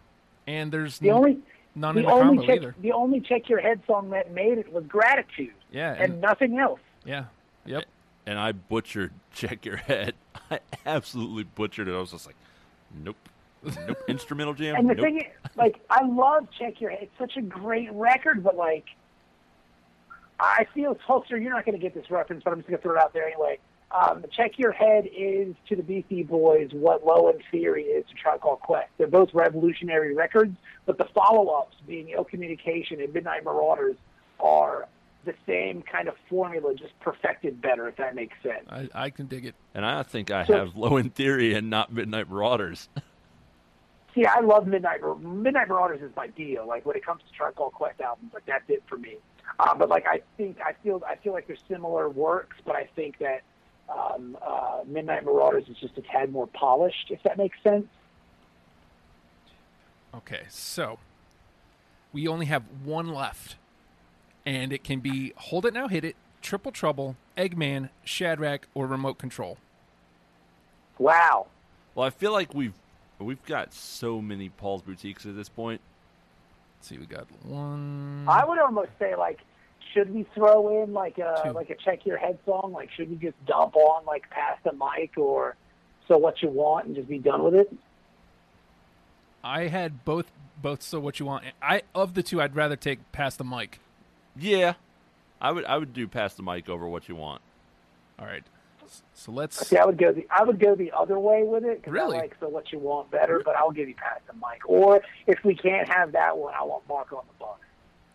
and there's The n- only none the in the only combo check either. the only check your head song that made it was gratitude Yeah, and, and, nothing else. yeah, yep. And I butchered Check Your Head. *laughs* I absolutely butchered it. I was just like, nope. Nope. *laughs* Instrumental jam? And the nope. thing is, like, I love Check Your Head. It's such a great record, but like, I feel Hulkster. You're not going to get this reference, but I'm just going to throw it out there anyway. Um, Check Your Head is to the Beastie Boys what Low End Theory is to Tribe Called Quest. They're both revolutionary records, but the follow-ups, being Ill Communication and Midnight Marauders, are the same kind of formula, just perfected better. If that makes sense. I, I can dig it. And I think I So- have Low End Theory and not Midnight Marauders. *laughs* See, I love Midnight Midnight Marauders is my deal. Like when it comes to Tribe Called Quest albums, like that's it for me. Uh, but like I think I feel I feel like they're similar works, but I think that um, uh, Midnight Marauders is just a tad more polished, if that makes sense. Okay, so we only have one left, and it can be Hold It Now, Hit It, Triple Trouble, Eggman, Shadrach, or Remote Control. Wow. Well, I feel like we've we've got so many Paul's boutiques at this point. Let's see, we got one. I would almost say like, should we throw in like a Two. like a check your head song? Like, should we just dump on like pass the mic or so what you want and just be done with it? I had both both. So what you want? I of the two, I'd rather take Pass the Mic. Yeah, I would I would do pass the mic over what you want. All right, so let's. See, I would go the I would go the other way with it because Really? I like so what you want better. But I'll give you pass the mic. Or if we can't have that one, I want Mark on the bus.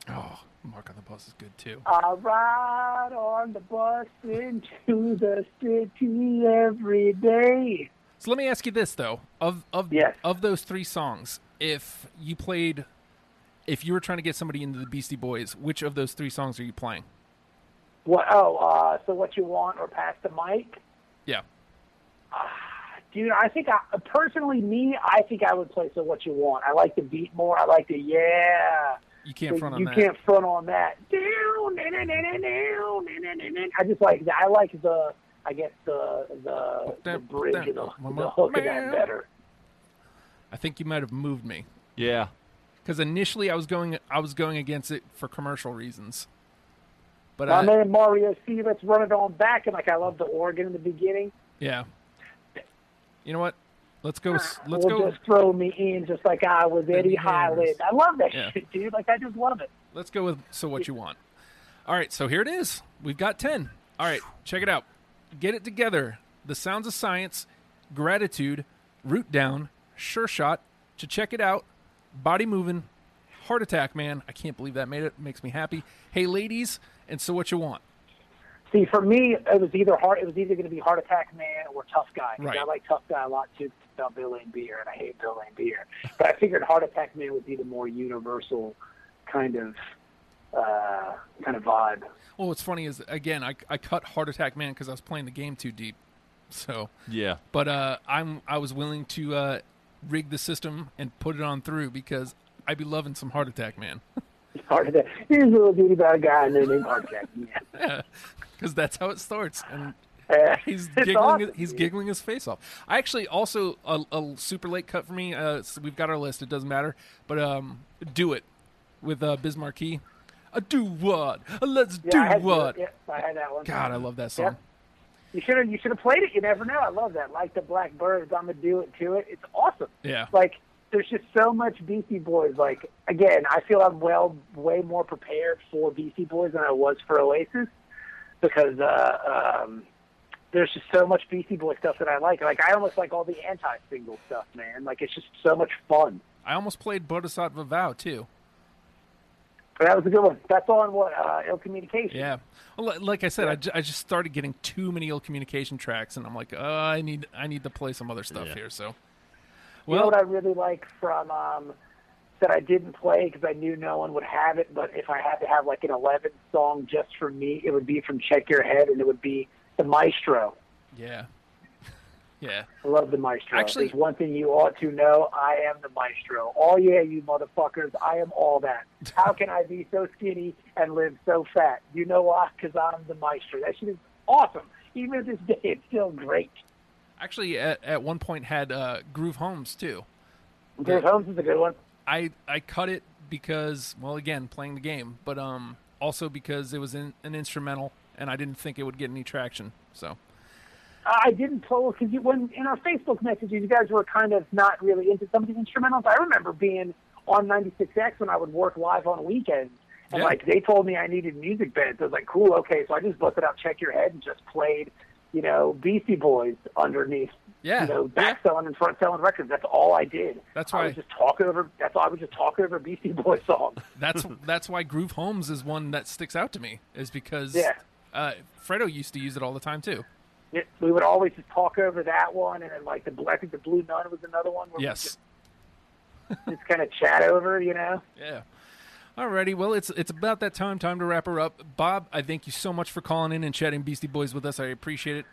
Oh, Mark on the Bus is good too. I ride on the bus into the city every day. So let me ask you this though: of of Yes. of those three songs, if you played, if you were trying to get somebody into the Beastie Boys, which of those three songs are you playing? What? Oh, uh, so what you want or pass the mic? Yeah. Dude, I think I personally, me, I think I would play "So What You Want." I like the beat more. I like the yeah. You can't front on you that. You can't front on that. Down, na, na, na, down, I just like I like the I guess the the, the bridge and the, the hook of that better. I think you might have moved me. Yeah. Because initially I was going I was going against it for commercial reasons. But my I, man Mario C, let's run it on back and like I love the organ in the beginning. Yeah. You know what? Let's go. Let's go. just throw me in, just like I was Eddie. Highland. I love that Yeah. shit, dude. Like I just love it. Let's go with so what you want. All right, so here it is. We've got 10. All right, check it out. Get it together. The Sounds of Science, Gratitude, Root Down, Sure Shot, to check it out, Body Moving, Heart Attack Man. I can't believe that made it. Makes me happy. Hey ladies, and so what you want. See, for me, it was either hard. It was either going to be Heart Attack Man or Tough Guy. Right. I like Tough Guy a lot too. 'Cause About Bill and beer, and I hate Bill and beer. But I figured Heart Attack Man would be the more universal kind of uh, kind of vibe. Well, what's funny is again, I, I cut Heart Attack Man because I was playing the game too deep. So, yeah. but uh, I'm I was willing to uh, rig the system and put it on through because I'd be loving some Heart Attack Man. *laughs* Heart Attack. Here's a little bitty about a guy named Heart Attack Man. *laughs* because that's how it starts. And *laughs* he's giggling. awesome, he's giggling his face off. I actually also a, a super late cut for me. Uh, so we've got our list. It doesn't matter, but um, do it with uh, Biz Markie. A do what? A let's Yeah, I do had what? Yeah, I had that one. God, I love that song. Yep. You should have you should have played it. You never know. I love that. Like the Black Birds, I'm gonna do it to it. It's awesome. Yeah. Like there's just so much Beastie Boys. Like again, I feel I'm well way more prepared for Beastie Boys than I was for Oasis because uh, um, there's just so much Beastie Boy stuff that I like. Like I almost like all the anti-single stuff, man. Like it's just so much fun. I almost played Bodhisattva Vow too. But that was a good one. That's on what uh, ill communication. Yeah. Well, like I said, I, ju- I just started getting too many ill communication tracks, and I'm like, uh, I need I need to play some other stuff Yeah. here. So, You know well, what I really like from um, that I didn't play because I knew no one would have it. But if I had to have like an 11 song just for me, it would be from Check Your Head, and it would be the Maestro. yeah, *laughs* yeah. I love the Maestro. Actually- There's one thing you ought to know: I am the Maestro. Oh yeah, you motherfuckers! I am all that. How can I be so skinny and live so fat? You know why? Because I'm the Maestro. That shit is awesome. Even to this *laughs* day, it's still great. Actually, at, at one point had uh, Groove Holmes too. There's Holmes is a good one. I I cut it because well, again, playing the game, but um, also because it was in, an instrumental, and I didn't think it would get any traction. So, uh, I didn't pull because you, when in our Facebook messages, you guys were kind of not really into some of these instrumentals. I remember being on 96X when I would work live on weekends, and Yeah. like they told me I needed music beds. I was like, cool, okay. So I just busted out Check Your Head and just played, you know, Beastie Boys underneath. Yeah, You know, back selling and front selling records. That's all I did. That's I was just talk over. That's all I was just talking over Beastie Boys songs. that's that's why Groove Holmes is one that sticks out to me, is because Yeah. Uh, Fredo used to use it all the time too. It, we would always just talk over that one, and then like the I think the Blue Nun was another one. Where we Yes. just, just kind of chat over, you know. Yeah. Alrighty, well, it's it's about that time. Time to wrap her up. Bob, I thank you so much for calling in and chatting Beastie Boys with us. I appreciate it.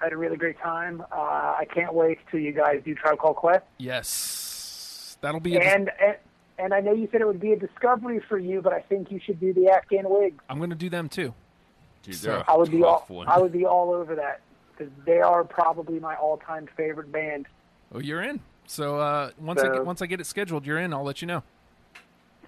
I had a really great time. Uh, I can't wait till you guys do Tribe Called Quest. Yes, that'll be. And, and and I know you said it would be a discovery for you, but I think you should do the Afghan Whigs. I'm going to do them too. Dude, So- they're a I would be all one. I would be all over that because they are probably my all-time favorite band. Oh, you're in. So uh, once I get, once I get it scheduled, you're in. I'll let you know.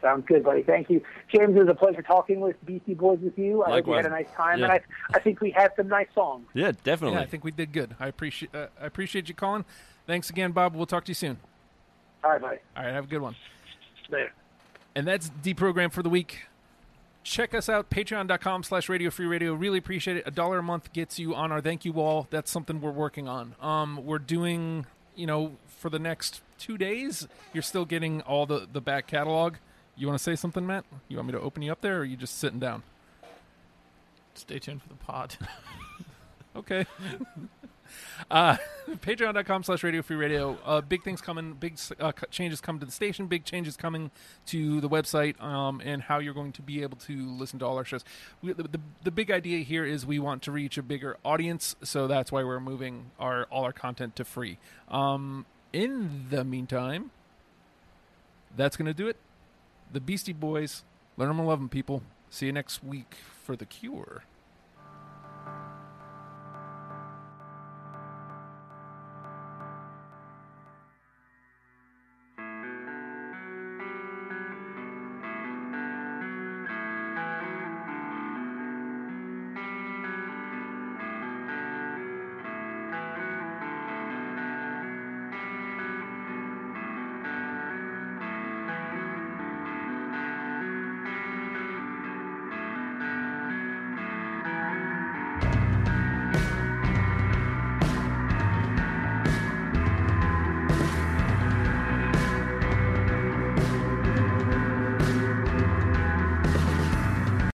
Sounds good, buddy. Thank you, James. It was a pleasure talking with Beastie Boys with you. I hope you had a nice time, Yeah. and I I think we had some nice songs. yeah, definitely. Yeah, I think we did good. I appreciate uh, I appreciate you calling. Thanks again, Bob. We'll talk to you soon. All right, buddy. All right, have a good one. Later. And that's deprogram for the week. Check us out, patreon.com slash radio free radio. Really appreciate it. A dollar a month gets you on our thank you wall. That's something we're working on. Um, we're doing, you know, for the next two days, you're still getting all the, the back catalog. You want to say something, Matt? You want me to open you up there, or are you just sitting down? Stay tuned for the pod. *laughs* Okay. *laughs* uh, *laughs* Patreon.com slash Radio Free Radio. Uh, big things coming. Big uh, changes coming to the station. Big changes coming to the website um, and how you're going to be able to listen to all our shows. We, the, the, the big idea here is we want to reach a bigger audience, so that's why we're moving our all our content to free. Um, in the meantime, that's going to do it. The Beastie Boys. Learn them and love them, people. See you next week for The Cure.